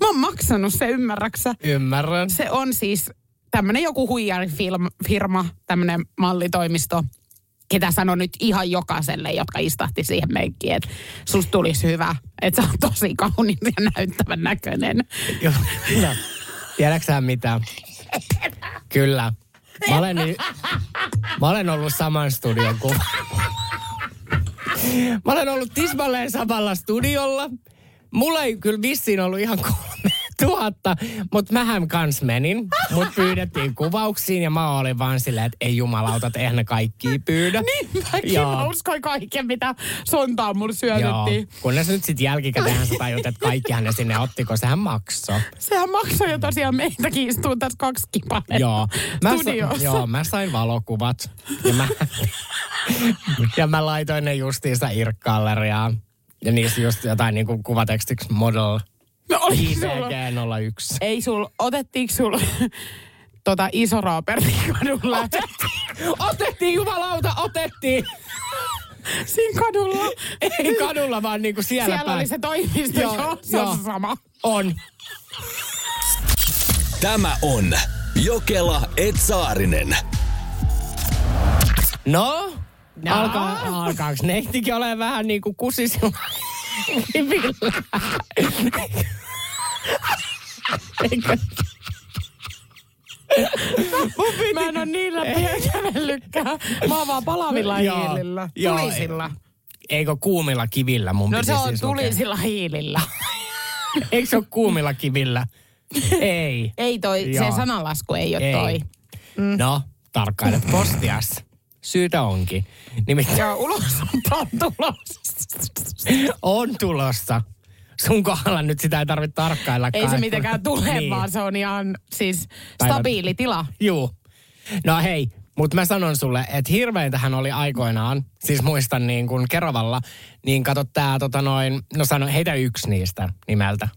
Mä oon maksanut se, ymmärräksä? Ymmärrän. Se on siis tämmöinen joku huijarifirma, tämmöinen mallitoimisto, ketä sano nyt ihan jokaiselle, jotka istahti siihen meikkiin, että susta tulisi hyvä, että sä oot tosi kaunis ja näyttävän näköinen. Joo. No. Tiedätkö sä mitä? Kyllä. Mä olen, ni- mä olen ollut saman studion kuin... Mä olen ollut tismalleen samalla studiolla. Mulla ei kyllä vissiin ollut ihan kolme tuhatta, mutta mähän kans menin. Mut pyydettiin kuvauksiin ja mä olin vaan silleen, että ei jumalauta, että eihän ne kaikki pyydä. Niin, mäkin Joo. mä uskoin kaiken, mitä sontaa mulle Joo, syötettiin. kunnes nyt sitten jälkikäteen sä tajut, että kaikkihan ne sinne otti, kun sehän maksoi. Sehän maksoi jo tosiaan meitäkin istuu tässä kaksi kipaletta Joo. Mä, sa- joo, mä sain valokuvat. Ja mä, ja mä laitoin ne justiinsa Irk-galleriaan. Ja niissä just jotain niinku kuvatekstiksi model No oli sulla, IPG 01. ei sul, otettiinko sul tota Iso Roopertin kadulla. Otettiin, jumalauta, otettiin. Siinä kadulla. Ei kadulla, vaan niinku siellä, Siellä päin. oli se toimisto, Joo, joo, se joo. on sama. On. Tämä on Jokela Etsaarinen. No, No. Alkaa, alkaaks neittikin ole vähän niinku kusisilla kivillä? Eikö? Mä en ole niillä kävellytkään. Mä oon vaan palavilla hiilillä. joo, Tulisilla. Eikö kuumilla kivillä mun No piti se on siis lukea. tulisilla hiilillä. Eikö se ole kuumilla kivillä? Ei. Ei toi, Joo. se sananlasku ei ole Ei. toi. Mm. No, tarkkailet postias. Syytä onkin. Nimittäin ulos on tulossa. on tulossa. Sun kohdalla nyt sitä ei tarvitse tarkkailla. Ei se mitenkään tule, niin. vaan se on ihan siis stabiili tila. Juu. No hei, mutta mä sanon sulle, että hirveintähän oli aikoinaan, siis muistan niin kuin Keravalla, niin kato tää tota noin, no sano, heitä yksi niistä nimeltä.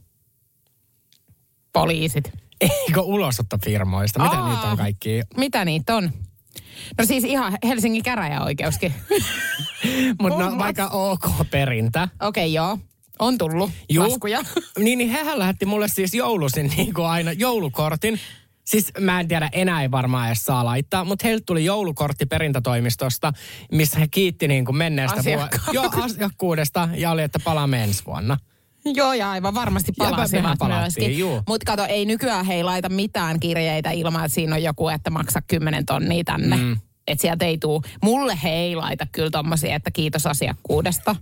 Poliisit. Eikö ulosottofirmoista? Mitä Aa. niitä on kaikki? Mitä niitä on? No siis ihan Helsingin käräjäoikeuskin. Mutta no, vaikka OK perintä. Okei, okay, joo. On tullut Juu. laskuja. Niin, niin hehän lähetti mulle siis joulusin niin kuin aina joulukortin. Siis mä en tiedä, enää ei varmaan edes saa laittaa, mutta heiltä tuli joulukortti perintätoimistosta, missä he kiitti niin kuin menneestä Asiakkaasta. Joo, asiakkuudesta ja oli, että palaamme ensi vuonna. Joo, ja aivan varmasti palasivat myöskin. Mutta kato, ei nykyään he ei laita mitään kirjeitä ilman, että siinä on joku, että maksa 10 tonnia tänne. Mm. Että sieltä ei tuu. Mulle he ei laita kyllä tommosia, että kiitos asiakkuudesta.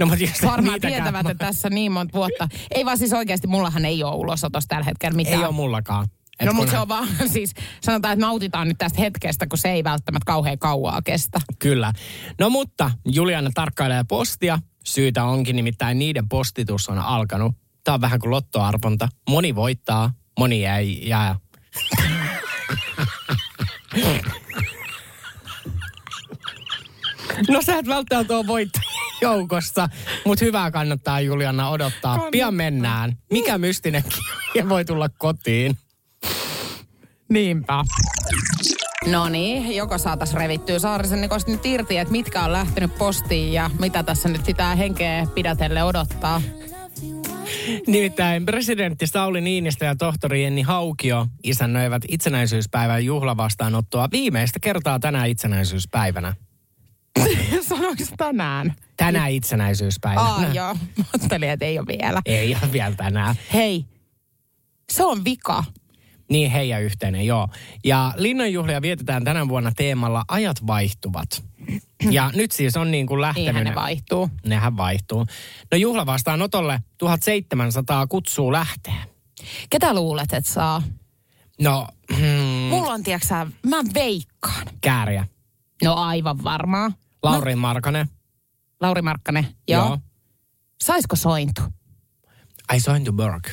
No, mutta jos Varmaan tietävät, että tässä niin monta vuotta. Ei vaan siis oikeasti, mullahan ei ole ulosotossa tällä hetkellä mitään. Ei ole mullakaan. Et No mutta se on vaan siis, sanotaan, että nautitaan nyt tästä hetkestä, kun se ei välttämättä kauhean kauaa kestä. Kyllä. No mutta Juliana tarkkailee postia. Syytä onkin nimittäin niiden postitus on alkanut. Tämä on vähän kuin lottoarvonta. Moni voittaa, moni ei jää. No sä et välttämättä ole voittajien joukossa, mutta hyvää kannattaa Juliana odottaa. Kannattaa. Pian mennään. Mikä mystinen kirje voi tulla kotiin? Niinpä. No niin, joko saatas revittyä Saarisen Nikosta nyt irti, että mitkä on lähtenyt postiin ja mitä tässä nyt pitää henkeä pidätelle odottaa. Nimittäin presidentti Sauli Niinistö ja tohtori Jenni Haukio isännöivät itsenäisyyspäivän juhlavastaanottoa viimeistä kertaa tänä itsenäisyyspäivänä. Sanoiko tänään? Tänä itsenäisyyspäivänä. Aa, joo. Mä ajattelin, että ei ole vielä. Ei ole vielä tänään. Hei, se on vika. Niin heidän yhteinen, joo. Ja linnanjuhlia vietetään tänä vuonna teemalla Ajat vaihtuvat. Ja nyt siis on niin kuin lähtenyt. Niinhän ne vaihtuu. Nehän vaihtuu. No juhlavastaanotolle 1700 kutsuu lähtee. Ketä luulet, että saa? No, hmm, Mulla on, tiedätkö mä veikkaan. kääriä. No aivan varmaa. Lauri Markanen. Lauri Markkanen, joo. Joo. Saisko sointu? Ai Sointuberg.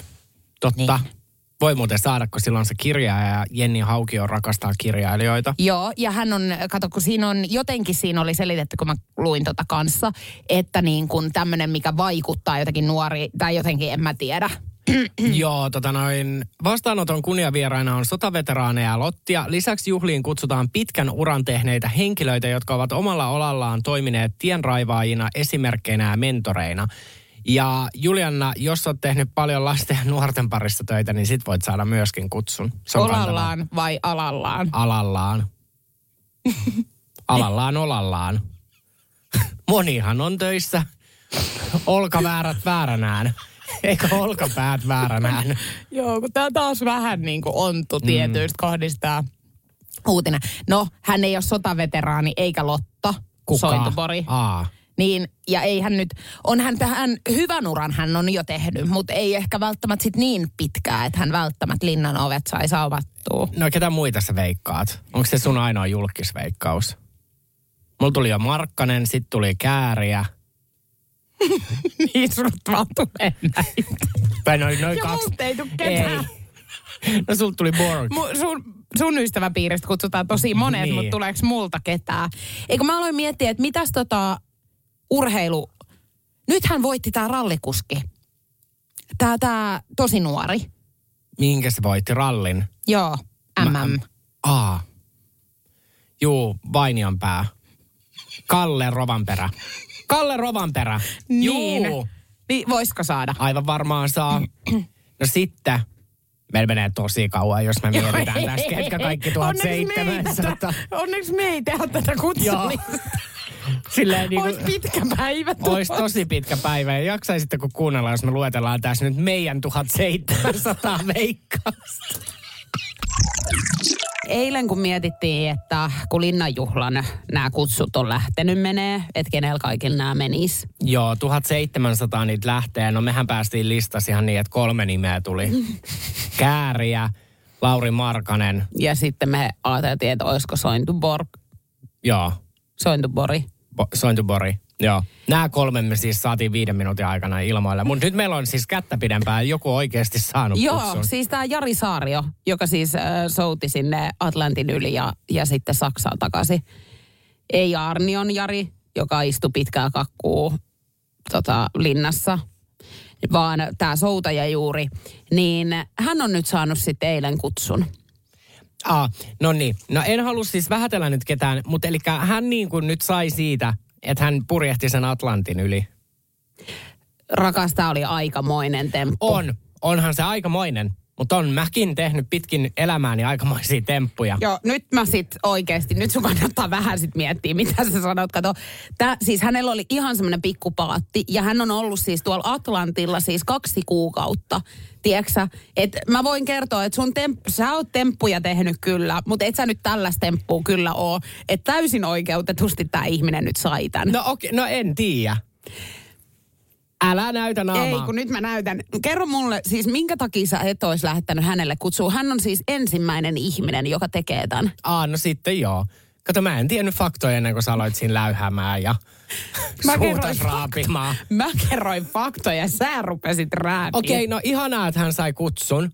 Totta. Niin. Voi muuten saada, kun silloin se kirjaaja ja Jenni Haukio rakastaa kirjailijoita. Joo, ja hän on, kato kun siinä on, jotenkin siinä oli selitetty, kun mä luin tota kanssa, että niin kuin tämmöinen, mikä vaikuttaa jotenkin nuori, tai jotenkin en mä tiedä. Joo, tota noin. Vastaanoton kunniavieraina on sotaveteraaneja ja Lottia. Lisäksi juhliin kutsutaan pitkän uran tehneitä henkilöitä, jotka ovat omalla olallaan toimineet tienraivaajina, esimerkkeinä ja mentoreina. Ja Julianna, jos olet tehnyt paljon lasten ja nuorten parissa töitä, niin sit voit saada myöskin kutsun. Olallaan vai alallaan? Alallaan. Alallaan olallaan. Monihan on töissä olkaväärät vääränään. Eikö olkapäät vääränään? Joo, kun tämä taas vähän niin kuin ontu tietyistä kohdista uutinen. No, hän ei ole sotaveteraani eikä Lotta, Kuka? Sointubori. Aa. Niin, ja ei hän nyt, on hän tähän hyvän uran hän on jo tehnyt, mutta ei ehkä välttämättä sit niin pitkää, että hän välttämättä linnan ovet saisi avattua. No ketä muita sä veikkaat? Onko se sun ainoa julkisveikkaus? Mulla tuli jo Markkanen, sit tuli Kääriä. niin sinut vaan tulee näitä. Tai noin, noin Ja kaksi. ei ketään. Ei. No sulta tuli Borg. Mu- sun, sun ystäväpiiristä kutsutaan tosi monet, niin. mutta tuleeko multa ketään? Eikö mä aloin miettiä, että mitäs tota urheilu... Nythän voitti tää rallikuski. Tää, tää tosi nuori. Minkä se voitti rallin? Joo, MM. Mä- Aa. Juu, Vainionpää. Kalle Rovanperä. Kalle Rovanperä. Niin. Juu. Niin, voisiko saada? Aivan varmaan saa. No sitten, meillä menee tosi kauan, jos me mietitään tästä, ketkä kaikki Onneksi me ei 1700. tätä- Onneksi me ei tehdä tätä Joo. Silleen niin Olisi kuin, pitkä päivä olisi tulossa. tosi pitkä päivä. Ja jaksaisitte, kun kuunnellaan, jos me luetellaan tässä nyt meidän 1700 veikkausta. Eilen kun mietittiin, että kun linnanjuhlan nämä kutsut on lähtenyt menee, että kenellä kaikilla nämä menis. Joo, 1700 niitä lähtee. No mehän päästiin listassa ihan niin, että kolme nimeä tuli. Kääriä, Lauri Markanen, Ja sitten me ajateltiin, että olisiko Sointuborg, joo, Sointubori. Bo- Sointubori. Joo. Nämä kolme me siis saatiin viiden minuutin aikana ilmoille. Mutta nyt meillä on siis kättä pidempään joku oikeasti saanut Joo, kutsun. siis tämä Jari Saario, joka siis äh, souti sinne Atlantin yli ja, ja sitten Saksaan takaisin. Ei Arnion Jari, joka istui pitkää kakkuu tota, linnassa, vaan tämä soutaja juuri. Niin hän on nyt saanut sitten eilen kutsun. Ah, no niin. No en halua siis vähätellä nyt ketään, mutta eli hän niin kuin nyt sai siitä, että hän purjehti sen Atlantin yli. Rakas, tämä oli aikamoinen temppu. On. Onhan se aikamoinen. Mutta on mäkin tehnyt pitkin elämääni aikamoisia temppuja. Joo, nyt mä sit oikeasti, nyt sun kannattaa vähän sit miettiä, mitä sä sanot. Kato, tää, siis hänellä oli ihan semmoinen pikkupaatti ja hän on ollut siis tuolla Atlantilla siis kaksi kuukautta. Tiedätkö että mä voin kertoa, että sun temp, sä oot temppuja tehnyt kyllä, mutta et sä nyt tällaista temppua kyllä oo. Että täysin oikeutetusti tämä ihminen nyt sai tän. No okei, no en tiedä. Älä näytä naamaa. Ei, kun nyt mä näytän. Kerro mulle, siis minkä takia sä et olisi lähettänyt hänelle kutsua? Hän on siis ensimmäinen ihminen, joka tekee tämän. Aa, no sitten joo. Kato, mä en tiennyt faktoja ennen kuin sä aloit siinä läyhäämään ja Mä kerroin raapimaan. Mä kerroin faktoja ja sä rupesit rääpiä. Okei, no ihanaa, että hän sai kutsun.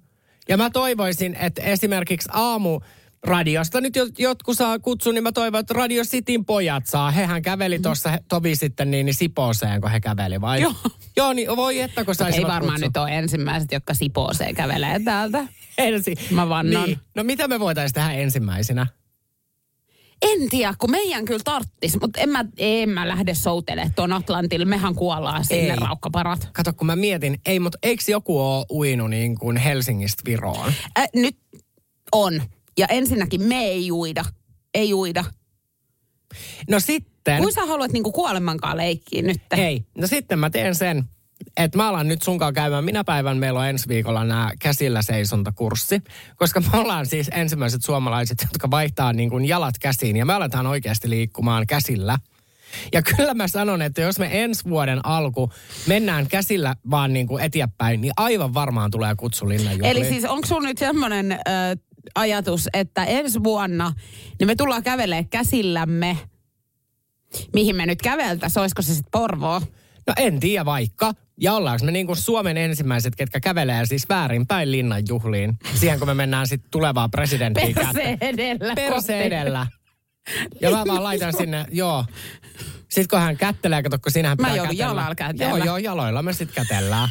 Ja mä toivoisin, että esimerkiksi aamu radiosta nyt jot- jotkut saa kutsun, niin mä toivon, että Radio Cityn pojat saa. Hehän käveli tuossa tovi sitten niin, niin Sipooseen, kun he käveli, vai? Joo. Joo, niin voi että, kun Ei saisivat varmaan kutsun. nyt ole ensimmäiset, jotka Sipooseen kävelee täältä. Ensi. Mä vannon. Niin. No mitä me voitaisiin tehdä ensimmäisenä? En tiedä, kun meidän kyllä tarttis, mutta en mä, en mä lähde soutelemaan tuon Atlantille. Mehän kuollaan sinne Ei. raukkaparat. Kato, kun mä mietin, ei, mutta eikö joku ole uinut niin kuin Helsingistä Viroon? Äh, nyt on. Ja ensinnäkin me ei uida. Ei uida. No sitten... Kuin sä haluat niinku kuolemankaan leikkiä nyt? Hei, no sitten mä teen sen, että mä alan nyt sunkaan käymään. Minä päivän meillä on ensi viikolla nämä käsillä seisontakurssi, koska me ollaan siis ensimmäiset suomalaiset, jotka vaihtaa niin kuin jalat käsiin ja me aletaan oikeasti liikkumaan käsillä. Ja kyllä mä sanon, että jos me ensi vuoden alku mennään käsillä vaan niin kuin eteenpäin, niin aivan varmaan tulee kutsu. Eli siis onko sulla nyt semmoinen äh, ajatus, että ensi vuonna niin me tullaan kävelemään käsillämme, mihin me nyt käveltäisiin, olisiko se sitten Porvoo? No en tiedä vaikka. Ja ollaanko me niin kuin Suomen ensimmäiset, ketkä kävelee siis väärinpäin linnanjuhliin. Siihen kun me mennään sitten tulevaa presidenttiä Perse edellä. Perse kohti. edellä. Ja mä vaan laitan sinne, joo. Sitten kun hän kättelee, kato, kun siinähän Mä pitää joudun kätellä. jalalla kätellä. Joo, joo, jaloilla me sitten kätellään.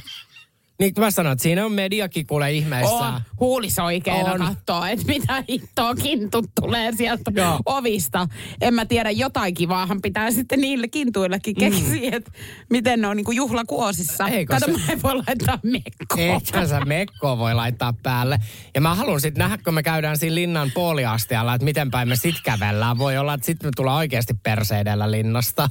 Niin mä sanon, että siinä on mediakin kuule ihmeissään. On. Huulis oikeena On. kattoo, että mitä hittoa kintut tulee sieltä Joo. ovista. En mä tiedä, jotain kivaahan pitää sitten niille kintuillekin keksiä, että miten ne on niinku juhlakuosissa. Mm. Eikö Kato, se- mä en voi laittaa mekkoa. Ethän sä mekkoa voi laittaa päälle. Ja mä haluan sitten nähdä, kun me käydään siinä linnan puoliastialla, että miten päin me sit kävellään. Voi olla, että sitten me tullaan oikeasti perseidellä linnasta.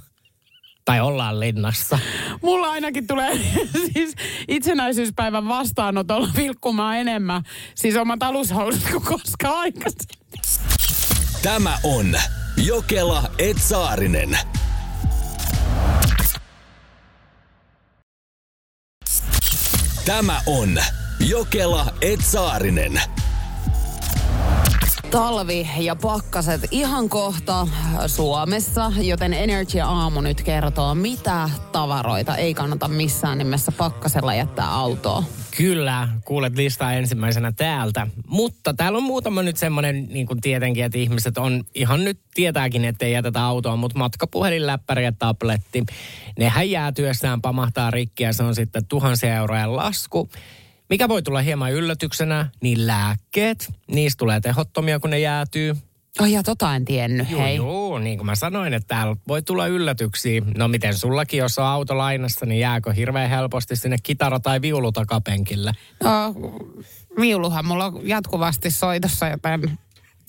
Tai ollaan linnassa. Mulla ainakin tulee siis itsenäisyyspäivän vastaanotolla vilkkumaan enemmän. Siis omat alushousut kuin koskaan aikaisemmin. Tämä on Jokela Etsaarinen. Tämä on Jokela Etsaarinen. Talvi ja pakkaset ihan kohta Suomessa, joten Energy Aamu nyt kertoo, mitä tavaroita ei kannata missään nimessä pakkasella jättää autoon. Kyllä, kuulet listaa ensimmäisenä täältä. Mutta täällä on muutama nyt semmoinen, niin kuin tietenkin, että ihmiset on ihan nyt tietääkin, että ei jätetä autoa, mutta matkapuhelin, läppäri ja tabletti, nehän jää työssään, pamahtaa rikki ja se on sitten tuhansia euroja lasku. Mikä voi tulla hieman yllätyksenä, niin lääkkeet. Niistä tulee tehottomia, kun ne jäätyy. Ai ja tota en tiennyt, Joo, hei. joo, niin kuin mä sanoin, että täällä voi tulla yllätyksiä. No miten sullakin, jos on auto lainassa, niin jääkö hirveän helposti sinne kitara- tai viulu takapenkille? No, viuluhan mulla on jatkuvasti soitossa, joten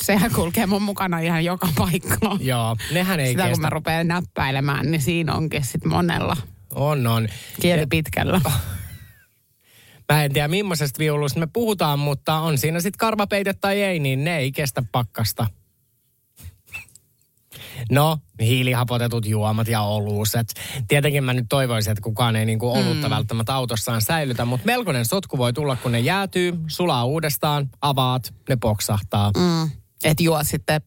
sehän kulkee mun mukana ihan joka paikkaan. Joo, nehän ei Sitä kun kestä. mä rupean näppäilemään, niin siinä onkin sitten monella On, on. kieli pitkällä. Mä en tiedä, millaisesta viulusta me puhutaan, mutta on siinä sitten karvapeite tai ei, niin ne ei kestä pakkasta. No, hiilihapotetut juomat ja oluuset. Tietenkin mä nyt toivoisin, että kukaan ei niinku olutta mm. välttämättä autossaan säilytä, mutta melkoinen sotku voi tulla, kun ne jäätyy, sulaa uudestaan, avaat, ne poksahtaa. Mm. Että juo sitten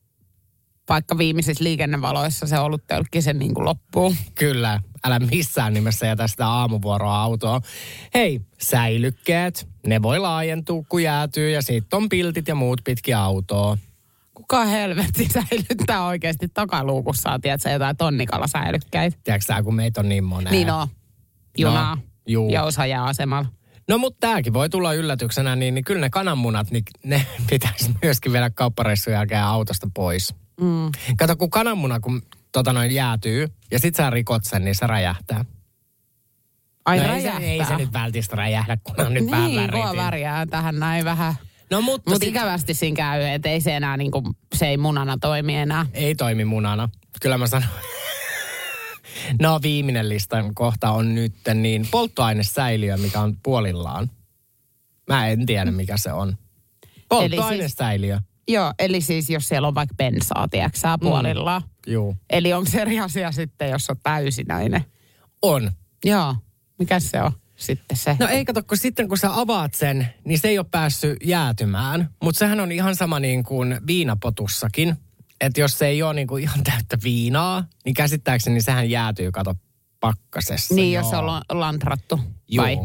vaikka viimeisissä liikennevaloissa se ollut tölkki sen niin kuin loppuu. Kyllä, älä missään nimessä jätä sitä aamuvuoroa autoa. Hei, säilykkeet, ne voi laajentua, kun jäätyy, ja sitten on piltit ja muut pitkin autoa. Kuka helvetti säilyttää oikeasti takaluukussa, tiedätkö, jotain tonnikala säilykkäitä. Tiedätkö sä, kun meitä on niin moneen. Niin on. Junaa. No, juu. ja osa jää asemalla. No mutta tämäkin voi tulla yllätyksenä, niin, niin kyllä ne kananmunat, niin ne pitäisi myöskin viedä kauppareissun jälkeen autosta pois. Mm. Kato, kun kananmuna kun tota noin jäätyy ja sit sä rikot sen, niin se räjähtää. Ai no räjähtää. Ei se, ei se nyt vältistä räjähdä, kun on nyt vähän niin, väriä. kova väriä tähän näin vähän. No mutta Mutta sit ikävästi siinä käy, että ei se enää niinku, se ei munana toimi enää. ei toimi munana. Kyllä mä sanon. no viimeinen listan kohta on nyt niin polttoainesäiliö, mikä on puolillaan. Mä en tiedä, mikä se on. Polttoainesäiliö. Joo, eli siis jos siellä on vaikka bensaa, tiedätkö sä, puolillaan. Juu. Eli onko se eri asia sitten, jos on täysinäinen? On. Joo. Mikä se on sitten se? No ei kato, kun sitten kun sä avaat sen, niin se ei ole päässyt jäätymään. Mutta sehän on ihan sama niin kuin viinapotussakin. Että jos se ei ole niin kuin ihan täyttä viinaa, niin käsittääkseni sehän jäätyy, kato, pakkasessa. niin, joo. jos on la- lantrattu. Joo. Vai?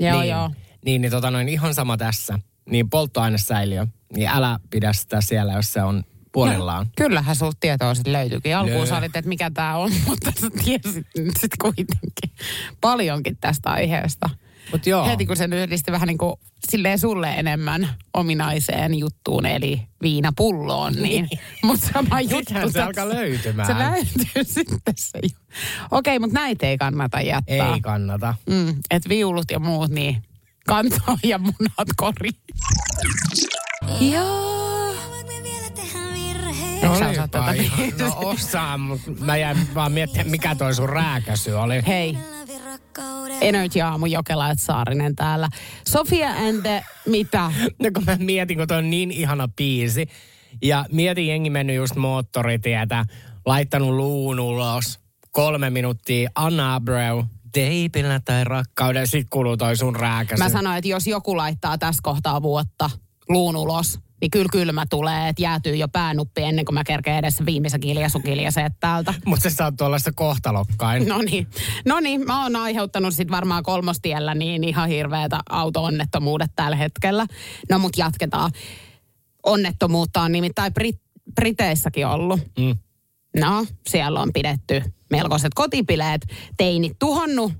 Joo, niin, joo. Niin, niin tota noin, ihan sama tässä. Niin polttoainesäiliö, niin älä pidä sitä siellä, jos se on puolillaan. No, kyllähän sulta tietoa sitten löytyykin. Alkuun sä olit, että mikä tämä on, mutta sä tiesit nyt sitten kuitenkin paljonkin tästä aiheesta. Mut joo. Heti kun se yhdisti vähän niin kuin silleen sulle enemmän ominaiseen juttuun, eli viinapulloon, niin. Mutta sama juttu. Se alkaa löytymään. Se löytyy sitten se. Okei, mutta näitä ei kannata jättää. Ei kannata. Mm, että viulut ja muut, niin kantaa ja munat koriin. Joo. Eikö sä tätä biisiä? No osaan, mutta mä jäin vaan miettimään, mikä toi sun rääkäsy oli. Hei, Energy Aamu Jokela Saarinen täällä. Sofia and the, mitä? No kun mä mietin, kun toi on niin ihana biisi. Ja mietin jengi mennyt just moottoritietä, laittanut luun ulos. Kolme minuuttia, Anna Abreu, teipillä tai rakkauden. Sit kuuluu toi sun rääkäsy. Mä sanoin, että jos joku laittaa tässä kohtaa vuotta luun ulos, niin kyllä kylmä tulee, että jäätyy jo päänuppi ennen kuin mä kerkeen edessä viimeisen kiljasukiljaseet täältä. Mutta se olla se kohtalokkain. No niin. No niin, mä oon aiheuttanut sit varmaan kolmostiellä niin ihan hirveätä auto-onnettomuudet tällä hetkellä. No mut jatketaan. Onnettomuutta on nimittäin Brit- Briteissäkin ollut. Mm. No, siellä on pidetty melkoiset kotipileet. Teinit tuhonnut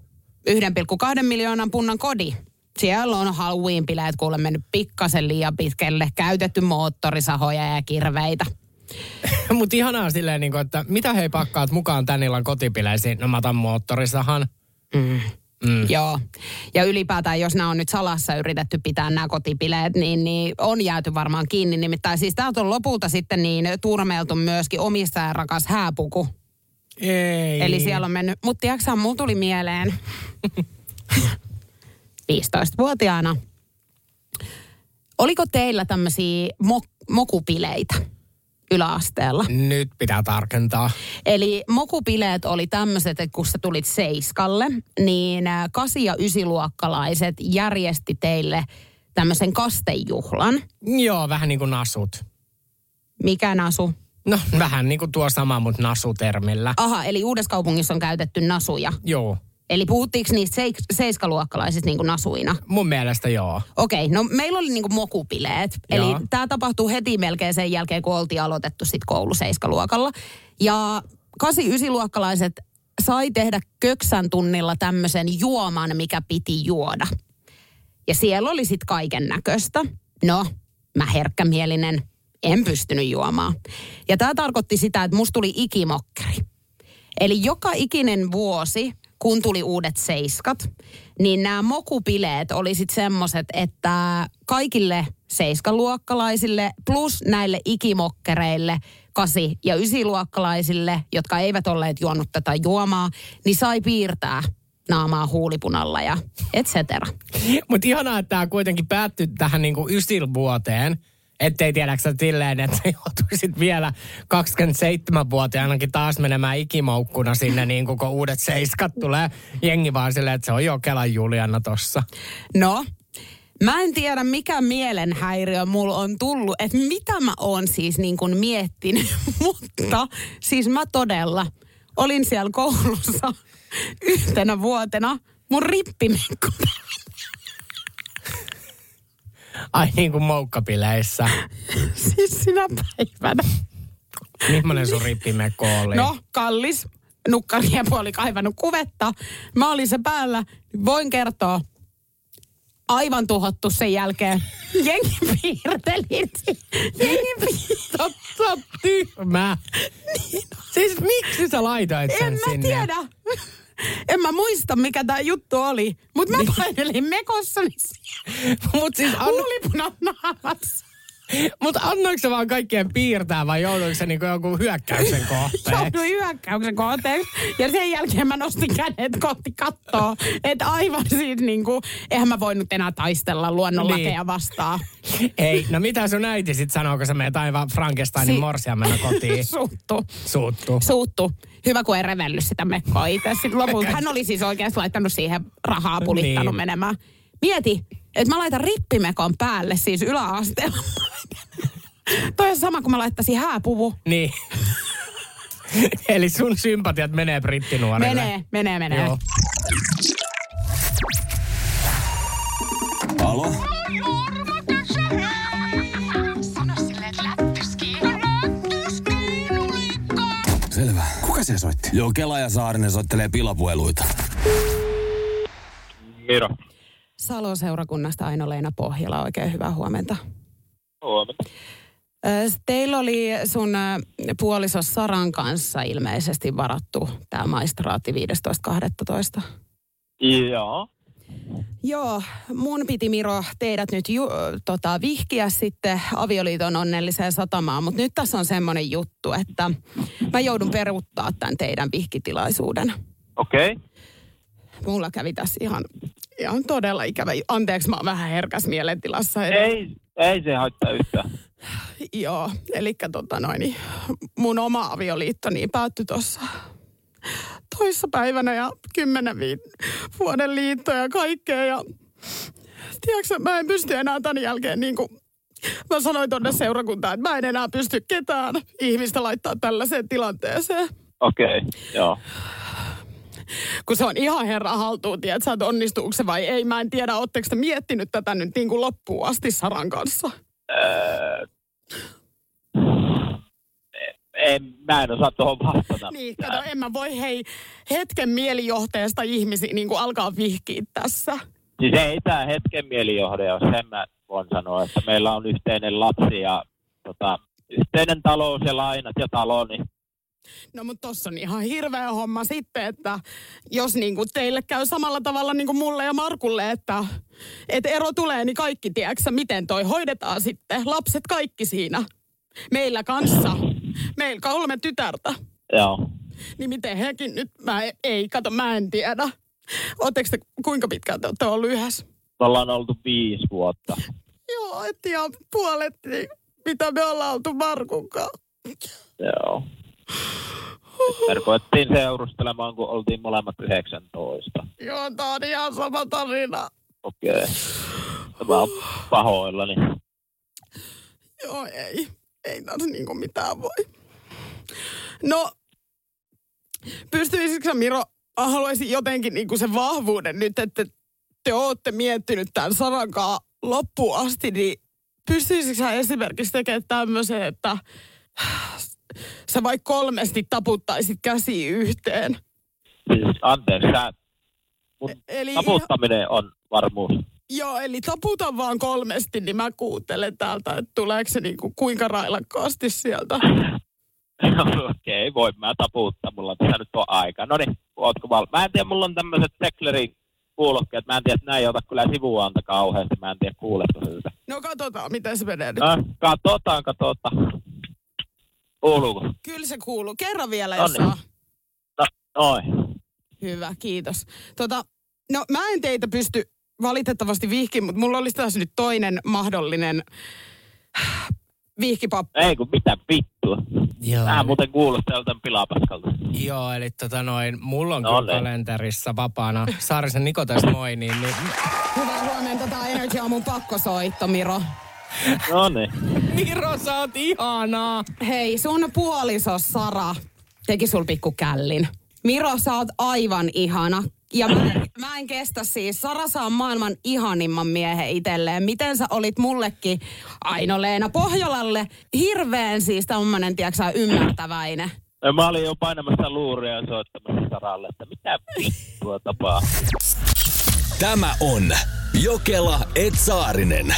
1,2 miljoonan punnan kodi. Siellä on Halloween-bileet kuule mennyt pikkasen liian pitkälle. Käytetty moottorisahoja ja kirveitä. Mutta ihanaa silleen, niin että mitä hei pakkaat mukaan tän illan kotipileisiin? No mä otan moottorisahan. Mm. Mm. Joo. Ja ylipäätään, jos nämä on nyt salassa yritetty pitää nämä kotipileet, niin, niin on jääty varmaan kiinni. Nimittäin siis täältä on lopulta sitten niin turmeltu myöskin omistajan rakas hääpuku. Ei. Eli siellä on mennyt, mutta tiedätkö mulla tuli mieleen 15-vuotiaana. Oliko teillä tämmöisiä mok- mokupileitä yläasteella? Nyt pitää tarkentaa. Eli mokupileet oli tämmöiset, että kun sä tulit Seiskalle, niin ä, kasi- ja ysiluokkalaiset järjesti teille tämmöisen kastejuhlan. Joo, vähän niin kuin nasut. Mikä nasu? No, vähän niin kuin tuo sama, mutta nasutermillä. Aha, eli Uudessa kaupungissa on käytetty nasuja. Joo, Eli puhuttiinko niistä seik- seiskaluokkalaisista niin kuin nasuina? mun mielestä joo. Okei, no meillä oli niinku mokupileet. Eli Joo. tämä tapahtuu heti melkein sen jälkeen, kun oltiin aloitettu sit koulu seiskaluokalla. Ja 8-9-luokkalaiset sai tehdä köksän tunnilla tämmöisen juoman, mikä piti juoda. Ja siellä oli sitten kaiken näköistä. No, mä herkkämielinen, en pystynyt juomaan. Ja tämä tarkoitti sitä, että musta tuli ikimokkeri. Eli joka ikinen vuosi, kun tuli uudet seiskat, niin nämä mokupileet oli sitten semmoiset, että kaikille seiskaluokkalaisille plus näille ikimokkereille, kasi- ja ysiluokkalaisille, jotka eivät olleet juonut tätä juomaa, niin sai piirtää naamaa huulipunalla ja et cetera. Mutta ihanaa, että tämä kuitenkin päättyi tähän niinku ysilvuoteen. Ettei tiedäksä silleen, että joutuisit vielä 27-vuotiaanakin taas menemään ikimoukkuna sinne, niin kun uudet seiskat tulee. Jengi vaan silleen, että se on jo Kelan Juliana tossa. No, mä en tiedä mikä mielenhäiriö mulla on tullut, että mitä mä oon siis niin kuin miettinyt, mutta siis mä todella olin siellä koulussa yhtenä vuotena mun rippimekko Ai niin kuin moukkapileissä. siis sinä päivänä. Millainen sun rippimekko oli? No, kallis. Nukkariepu oli kaivannut kuvetta. Mä olin se päällä. Voin kertoa, aivan tuhottu sen jälkeen. Jengi piirteli. Jengi piirteli. Totta tyhmä. Siis miksi sä laitoit sen En mä sinne? tiedä. En mä muista, mikä tämä juttu oli. Mutta mä painelin mekossani siellä. Mut siis Huulipunan naamassa. Mut annoiko se vaan kaikkien piirtää vai joutuiko se niinku joku hyökkäyksen kohteen? Jouduin hyökkäyksen kohteeksi. Ja sen jälkeen mä nostin kädet kohti kattoa. Että aivan siis niinku, eihän mä voinut enää taistella luonnonlakeja Niin. vastaan. Ei, no mitä sun äiti sit sanoo, kun sä menet aivan Frankensteinin Si- morsiamena kotiin? Suuttu. Suuttu. Suuttu. Hyvä, kun ei revellyt sitä mekkoa itse. Sitten lopulta hän oli siis oikeasti laittanut siihen rahaa pulittanut Niin. menemään. Mieti, että mä laitan rippimekon päälle siis yläasteella. Toi on sama kuin mä laittaisin hääpuvu. Niin. Eli sun sympatiat menee brittinuorille. Menee, menee, menee. Joo. Alo? Selvä. Kuka se soitti? Joo, Kela ja Saarinen soittelee pilapueluita. Miro. Salo-seurakunnasta Aino-Leena Pohjala, oikein hyvää huomenta. Huomenta. Teillä oli sun puoliso Saran kanssa ilmeisesti varattu tämä maistraatti 15.12. Joo. Joo, mun piti Miro teidät nyt ju, tota, vihkiä sitten avioliiton onnelliseen satamaan, mutta nyt tässä on semmoinen juttu, että mä joudun peruuttaa tämän teidän vihkitilaisuuden. Okei. Okay. Mulla kävi tässä ihan, ihan todella ikävä. Anteeksi, mä oon vähän herkäs mielentilassa. Ei, ei se haittaa yhtään. Joo, eli tota noin, niin mun oma avioliitto niin päättyi tuossa toissa päivänä ja kymmenen vi- vuoden liitto ja kaikkea. Ja tiedätkö, mä en pysty enää tämän jälkeen niin kuin Mä sanoin tuonne seurakuntaan, että mä en enää pysty ketään ihmistä laittaa tällaiseen tilanteeseen. Okei, okay. joo. Kun se on ihan herra haltuun, tiedät että onnistuuko se vai ei. Mä en tiedä, ootteko te miettinyt tätä nyt niin kuin loppuun asti Saran kanssa. Öö, en, mä en osaa tuohon vastata. Niin, kato, en mä voi hei hetken mielijohteesta ihmisiä niin kuin alkaa vihkiä tässä. Siis ei tämä hetken mielijohde ole, sen mä voin sanoa, että meillä on yhteinen lapsi ja tota, yhteinen talous ja lainat ja talo, niin No mutta tossa on ihan hirveä homma sitten, että jos niin kuin teille käy samalla tavalla niin kuin mulle ja Markulle, että, että ero tulee, niin kaikki tiedätkö, miten toi hoidetaan sitten. Lapset kaikki siinä. Meillä kanssa. Meillä kolme tytärtä. joo. Niin miten hekin nyt, mä e- ei, kato, mä en tiedä. Oletteko te, kuinka pitkään te olette ollut yhdessä? Me ollaan oltu viisi vuotta. Joo, et ihan puolet, niin mitä me ollaan oltu Markun kanssa. Joo. Me ruvettiin seurustelemaan, kun oltiin molemmat 19. Joo, tää on ihan sama tarina. Okei. Okay. Mä oon pahoillani. Joo, ei. Ei tässä niinku mitään voi. No, pystyisikö sä, Miro, haluaisin jotenkin niinku sen vahvuuden nyt, että te ootte miettinyt tämän sanankaan loppuun asti, niin pystyisikö sä esimerkiksi tekemään tämmöisen, että sä vaikka kolmesti taputtaisit käsi yhteen? Siis, anteeksi, sä, mun Eli taputtaminen on varmuus. Joo, eli taputa vaan kolmesti, niin mä kuuntelen täältä, että tuleeko se niinku kuinka railakkaasti sieltä. Okei, okay, voi mä taputtaa, mulla on tässä nyt on aika. No niin, ootko val... Mä en tiedä, mulla on tämmöiset Teklerin kuulokkeet. Mä en tiedä, että näin ei ota kyllä sivuanta kauheasti. Mä en tiedä, kuuletko sitä. No katsotaan, miten se menee nyt. No, katsotaan, katsotaan. Kuuluuko? Kyllä se kuuluu. Kerran vielä, jos saa. No, noin. Hyvä, kiitos. Tota, no mä en teitä pysty valitettavasti vihkiin, mutta mulla olisi taas nyt toinen mahdollinen vihkipappi. Ei kun mitä vittua. Joo. Vähän muuten kuulostaa joltain pilapaskalta. Joo, eli tota noin, mulla on No kyllä niin. kalenterissa vapaana Saarisen Niko tästä moi, niin, niin Hyvää huomenta, tää Energy Aamun pakkosoitto, Miro. No niin. Miro, sä oot ihanaa. Hei, sun puoliso Sara teki sul pikku källin. Miro, sä oot aivan ihana. Ja mä, mä en kestä siis. Sara saa maailman ihanimman miehen itselleen. Miten sä olit mullekin, Aino-Leena Pohjolalle, hirveän siis tommonen, tiedätkö sä, ymmärtäväinen. Ja Mä olin jo painamassa luuria ja soittamassa Saralle, että mitä vittua tapaa. Tämä on Jokela Etsaarinen.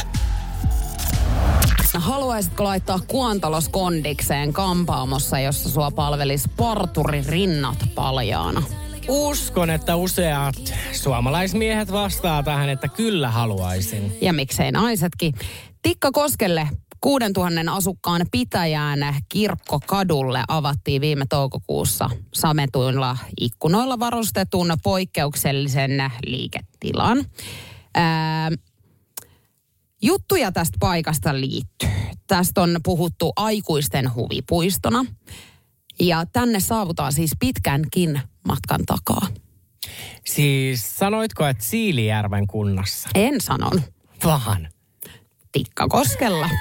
Haluaisitko laittaa Kuantalos kondikseen kampaamossa, jossa sua palvelisi parturi rinnat paljaana? Uskon, että useat suomalaismiehet vastaa tähän, että kyllä haluaisin. Ja miksei naisetkin. Tikka Koskelle 6000 asukkaan pitäjään kirkkokadulle avattiin viime toukokuussa sametuilla ikkunoilla varustetun poikkeuksellisen liiketilan. Ää, juttuja tästä paikasta liittyy. Tästä on puhuttu aikuisten huvipuistona. Ja tänne saavutaan siis pitkänkin matkan takaa. Siis sanoitko, että Siilijärven kunnassa? En sanon. Vaan. Tikkakoskella.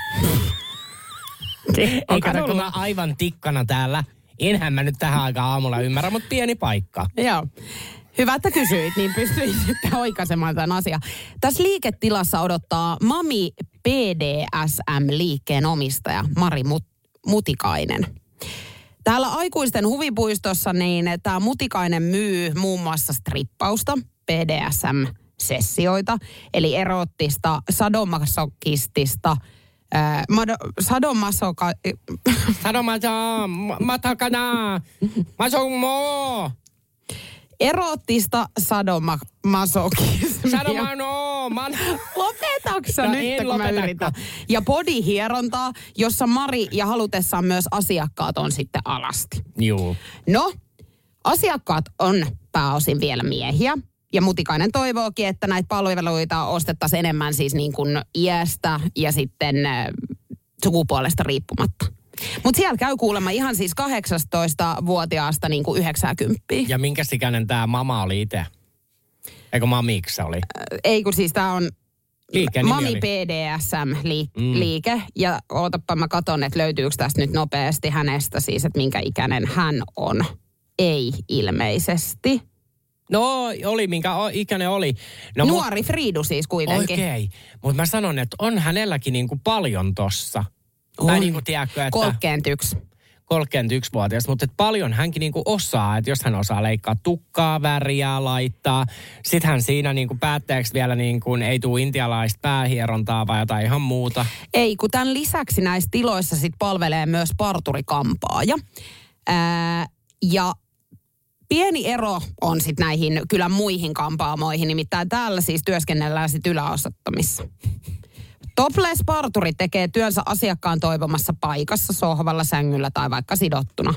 Ei kato, kun mä aivan tikkana täällä. Enhän mä nyt tähän aikaan aamulla ymmärrä, mutta pieni paikka. Joo. Hyvä, että kysyit, niin pystyin sitten oikaisemaan tämän asian. Tässä liiketilassa odottaa Mami PDSM-liikkeen omistaja Mari Mut- Mutikainen. Täällä aikuisten huvipuistossa niin tämä Mutikainen myy muun muassa strippausta, PDSM-sessioita, eli erottista, sadomasokistista, mado- sadomasoka... Saan, matakana, mä erottista sadomasokismia. Sano mä no, man. Lopetaksa No nyt, en kun mä yritän. Ja bodyhierontaa, jossa Mari ja halutessaan myös asiakkaat on sitten alasti. Juu. No, asiakkaat on pääosin vielä miehiä. Ja Mutikainen toivookin, että näitä palveluita ostettaisiin enemmän siis niin kuin iästä ja sitten äh, sukupuolesta riippumatta. Mutta siellä käy kuulemma ihan siis 18-vuotiaasta niin kuin 90. Ja minkä ikäinen tää mama oli itse? Eikö mamiksi oli? Ei kun siis tämä on Liike Mami oli. PDSM-liike. Ja ootapa mä katon, että löytyykö tästä nyt nopeasti hänestä siis, että minkä ikäinen hän on. Ei ilmeisesti. No, oli minkä o- ikäinen oli. No, mut- Nuori Friidu siis kuitenkin. Okei, mutta mä sanon, että on hänelläkin niinku paljon tossa. On. Tai niinku tiedätkö, että 31. 31-vuotias, mutta et paljon hänkin niinku osaa, että jos hän osaa leikkaa tukkaa, väriä, laittaa. Sitten hän siinä niinku päätteeksi vielä niinku, ei tule intialaista päähierontaa vai jotain ihan muuta. Ei, kun tämän lisäksi näissä tiloissa sit palvelee myös parturikampaaja. Ää, ja pieni ero on sitten näihin kyllä muihin kampaamoihin, nimittäin täällä siis työskennellään sitten yläosattomissa. Topless parturi tekee työnsä asiakkaan toivomassa paikassa, sohvalla, sängyllä tai vaikka sidottuna.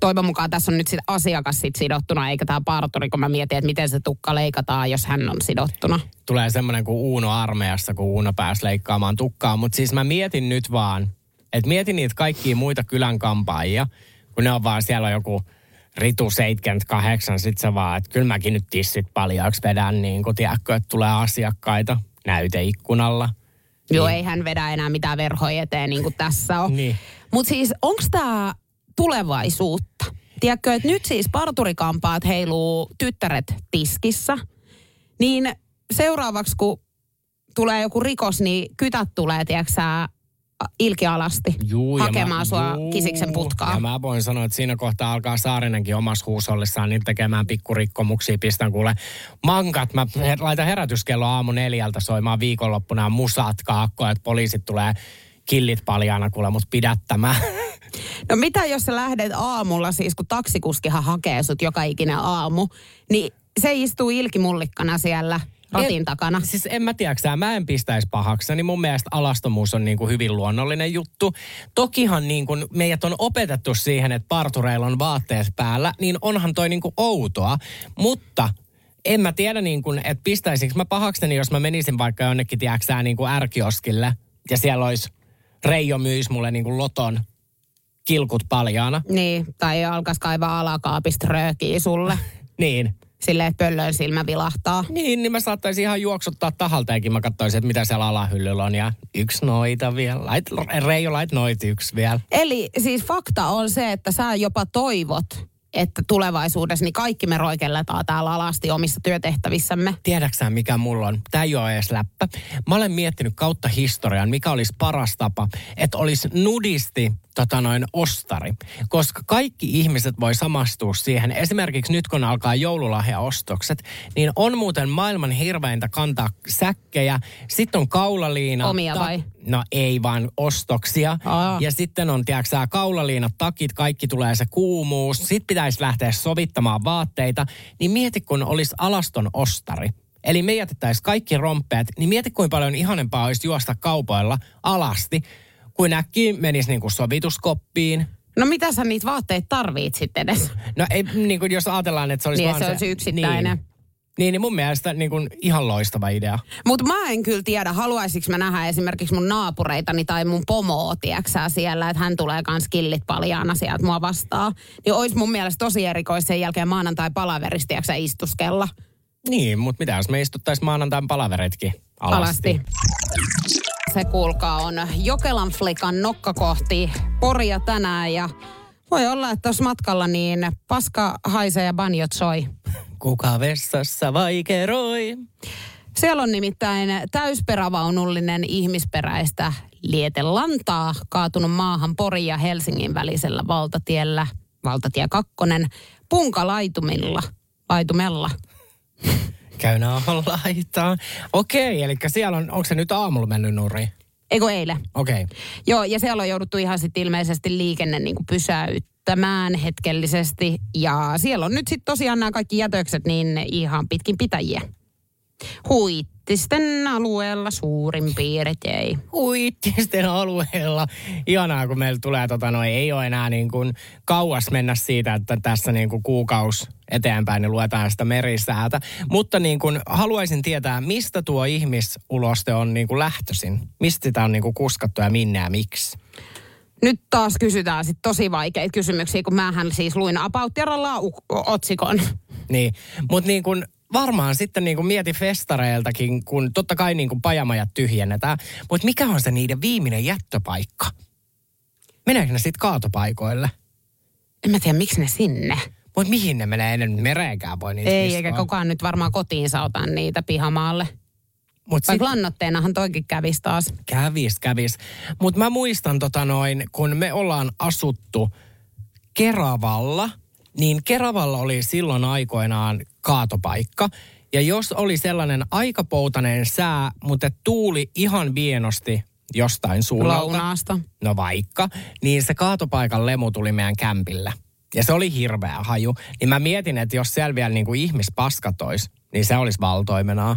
Toivon mukaan tässä on nyt sit asiakas sit sidottuna, eikä tämä parturi, kun mä mietin, että miten se tukka leikataan, jos hän on sidottuna. Tulee semmoinen kuin Uuno armeijassa, kun Uuno pääsi leikkaamaan tukkaa. Mutta siis mä mietin nyt vaan, että mietin niitä kaikkia muita kylän kampaajia, kun ne on vaan siellä on joku Ritu 78, sit se vaan, että kyllä mäkin nyt tissit paljaaksi vedän, niin kun tiedätkö, että tulee asiakkaita näyteikkunalla. Joo, Niin. ei hän vedä enää mitään verhoja eteen niin kuin tässä on. Niin. Mutta siis onko tämä tulevaisuutta? Tiedätkö, että nyt siis parturikampaat heiluu tyttäret tiskissä, niin seuraavaksi kun tulee joku rikos, niin kytät tulee, tiedätkö sä, Ilki alasti Juu, hakemaan mä- sua juu. kisiksen putkaa. Ja mä voin sanoa, että siinä kohtaa alkaa Saarinenkin omassa huusollissaan niin tekemään pikkurikkomuksia. Pistän kuule mankat. Mä laitan herätyskello aamu neljältä soimaan viikonloppuna musat kaakkoa, että poliisit tulee killit paljaana kuule mut pidättämään. No mitä jos sä lähdet aamulla, siis kun taksikuskihan hakee sut joka ikinen aamu, niin se istuu ilkimullikkana siellä ratin En- takana. Siis en mä tiedäksä, mä en pistäisi pahaksi. Niin mun mielestä alastomuus on niin kuin hyvin luonnollinen juttu. Tokihan niin kuin meidät on opetettu siihen, että partureilla on vaatteet päällä, niin onhan toi niin kuin outoa. Mutta en mä tiedä, niin kuin, että pistäisikö mä pahakseni, jos mä menisin vaikka jonnekin, tiedäksä, niin kuin ärkioskille ja siellä olisi Reijo myys mulle niin kuin loton kilkut paljaana. Niin, tai alkaisi kaivaa alakaapista röökiä sulle. Niin. Silleen, että pöllön silmä vilahtaa. Niin, niin mä saattaisin ihan juoksuttaa tahalteenkin. Mä katsoisin, että mitä siellä alahyllyllä on. Ja yksi noita vielä. Lait, Reijo, lait noit yksi vielä. Eli siis fakta on se, että sä jopa toivot, että tulevaisuudessa niin kaikki me roikelletaan täällä alasti omissa työtehtävissämme. Tiedäksä mikä mulla on? Tämä ei ole edes läppä. Mä olen miettinyt kautta historian, mikä olisi paras tapa, että olisi nudisti tota noin ostari. Koska kaikki ihmiset voi samastua siihen. Esimerkiksi nyt kun alkaa joululahjaostokset, niin on muuten maailman hirveintä kantaa säkkejä. Sitten on kaulaliina. Omia vai? No ei vaan ostoksia. Aa. Ja sitten on, tiedätkö kaulaliinat, takit, kaikki tulee se kuumuus. Sitten pitäisi lähteä sovittamaan vaatteita. Niin mieti, kun olisi alaston ostari. Eli me jätettäisiin kaikki romppeet, niin mieti kuinka paljon ihanempaa olisi juosta kaupoilla alasti, kuin äkkiä menisi niin kuin sovituskoppiin. No mitä sä niitä vaatteita tarvit sitten edes? No ei, niin kuin jos ajatellaan, että se olisi Niin, vaan se olisi yksittäinen. Niin, niin, niin mun mielestä niin kuin ihan loistava idea. Mutta mä en kyllä tiedä, haluaisinko mä nähdä esimerkiksi mun naapureitani tai mun pomoa, tiedäksä, siellä, että hän tulee kans killit paljaana sieltä mua vastaan. Niin ois mun mielestä tosi erikoista sen jälkeen maanantai palaverista, tiedäksä, istuskella Niin, mutta mitä jos me istuttaisiin maanantain palaveritkin alasti? alasti. Se kuulkaa on Jokelan flikan nokka kohti Poria tänään ja voi olla, että tuossa matkalla niin paska haisee ja banjot soi. Kuka vessassa vaikeroi? Siellä on nimittäin täysperävaunullinen ihmisperäistä lietelantaa kaatunut maahan Porin ja Helsingin välisellä valtatiellä, valtatie 2, punkalaitumilla, laitumella. Käy laitaan. Okei, eli siellä on, onko se nyt aamulla mennyt nurin? Eikö eilen? Okei. Joo, ja siellä on jouduttu ihan sitten ilmeisesti liikenne niin kuin pysäyttämään hetkellisesti. Ja siellä on nyt sitten tosiaan nämä kaikki jätökset niin ihan pitkin pitäjiä. Huittisten alueella suurin piirtein. Huittisten alueella. Ihanaa, kun meillä tulee, tota, no, ei ole enää niin kuin kauas mennä siitä, että tässä niin kuin kuukaus eteenpäin niin luetaan sitä merisäätä. Mutta niin kuin, haluaisin tietää, mistä tuo ihmisuloste on niin kuin lähtöisin? Mistä sitä on niin kuin kuskattu ja minne ja miksi? Nyt taas kysytään sit tosi vaikeita kysymyksiä, kun mähän siis luin About Jaralla otsikon. Niin, mutta niin kuin varmaan sitten niin kuin mieti festareiltakin, kun totta kai niin kuin pajamajat tyhjennetään, mutta mikä on se niiden viimeinen jättöpaikka? Meneekö ne sitten kaatopaikoille? En mä tiedä, miksi ne sinne. Mutta mihin ne menee? Ei ne mereenkään voi niitä Ei, viskoa. eikä kukaan nyt varmaan kotiinsa ota niitä pihamaalle. Mut sit, Vaikka lannoitteenahan toikin kävisi taas. kävis, kävis. Mutta mä muistan tota noin, kun me ollaan asuttu Keravalla, niin Keravalla oli silloin aikoinaan kaatopaikka. Ja jos oli sellainen aikapoutainen sää, mutta tuuli ihan vienosti jostain suunnalta. Lounaasta. No vaikka, niin se kaatopaikan lemu tuli meidän kämpillä. Ja se oli hirveä haju. Niin mä mietin, että jos siellä vielä niin kuin ihmispaskat ois, niin se olisi valtoimenaa.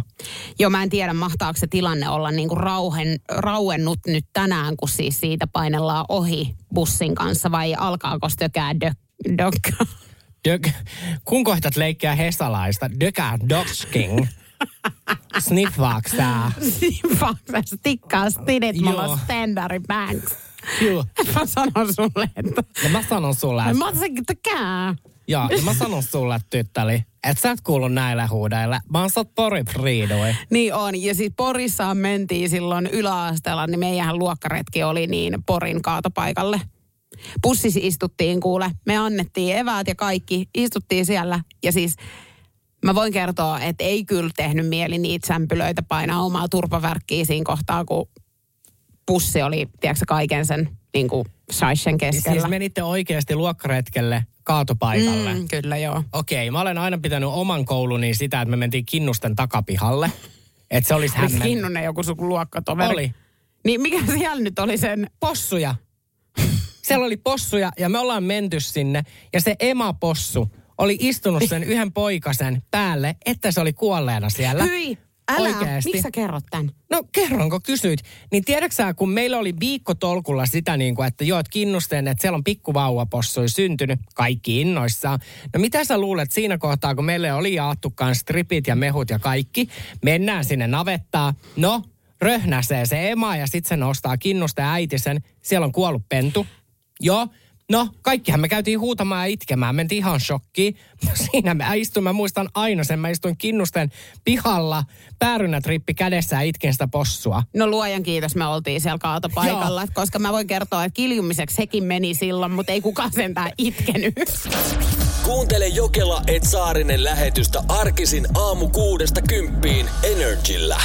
Joo, mä en tiedä, mahtaako se tilanne olla niinku rauhen, rauennut nyt tänään, kun siis siitä painellaan ohi bussin kanssa, vai alkaako stökää dök, dök. Dök, kun koitat leikkiä hesalaista, dökää dotsking. Sniffaaks tää? Vaikka stikkaa stinit, mulla on standard banks. Joo. Mä sanon sulle, että Ja mä sanon sulle, että, mä oon tökää. joo, ja mä sanon sulle, tyttäli, että sä et kuulu näillä huudeilla. Mä oon sot pori friidoi. Niin on. Ja siis Porissaan mentiin silloin yläasteella, niin meidän luokkaretki oli niin Porin kaatopaikalle. Bussissa istuttiin kuule. Me annettiin eväät ja kaikki. Istuttiin siellä. Ja siis mä voin kertoa, että ei kyllä tehnyt mieli niitä sämpylöitä painaa omaa turpavärkkiä siinä kohtaa, kun pussi oli, tiedätkö, kaiken sen niin kuin shaishen keskellä. Siis menitte oikeasti luokkaretkelle kaatopaikalle. mm, kyllä joo. Okei, mä olen aina pitänyt oman kouluni sitä, että me mentiin Kinnusten takapihalle. Että se olisi hämmen. Kinnunen joku sun luokkatoveri? Oli. Niin mikä siellä nyt oli sen? Possuja. Siellä oli possuja ja me ollaan menty sinne. Ja se ema-possu oli istunut sen yhden poikasen päälle, että se oli kuolleena siellä. Hyi, älä. Oikeesti. Miksi sä kerrot tän? No kerronko kysyit. Niin tiedätkö sä, kun meillä oli viikko tolkulla sitä niin kuin, että joo, että kinnusteen, että siellä on pikkuvauvapossui syntynyt, kaikki innoissaan. No mitä sä luulet siinä kohtaa, kun meille oli jaattukaan stripit ja mehut ja kaikki, mennään sinne navettaa, no röhnäsee se ema ja sitten se nostaa kinnusta äiti sen, siellä on kuollut pentu. Joo, No, kaikkihan me käytiin huutamaan ja itkemään, mentiin ihan shokkiin. Siinä mä istuin, mä muistan aina sen, mä istuin kinnusten pihalla, päärynätrippi kädessä ja itken sitä possua. No luojan kiitos, me oltiin siellä kaatopaikalla, koska mä voin kertoa, että kiljumiseksi sekin meni silloin, mutta ei kukaan sentään itkenyt. Kuuntele Jokela et Saarinen lähetystä arkisin aamu kuudesta kymppiin Energillä.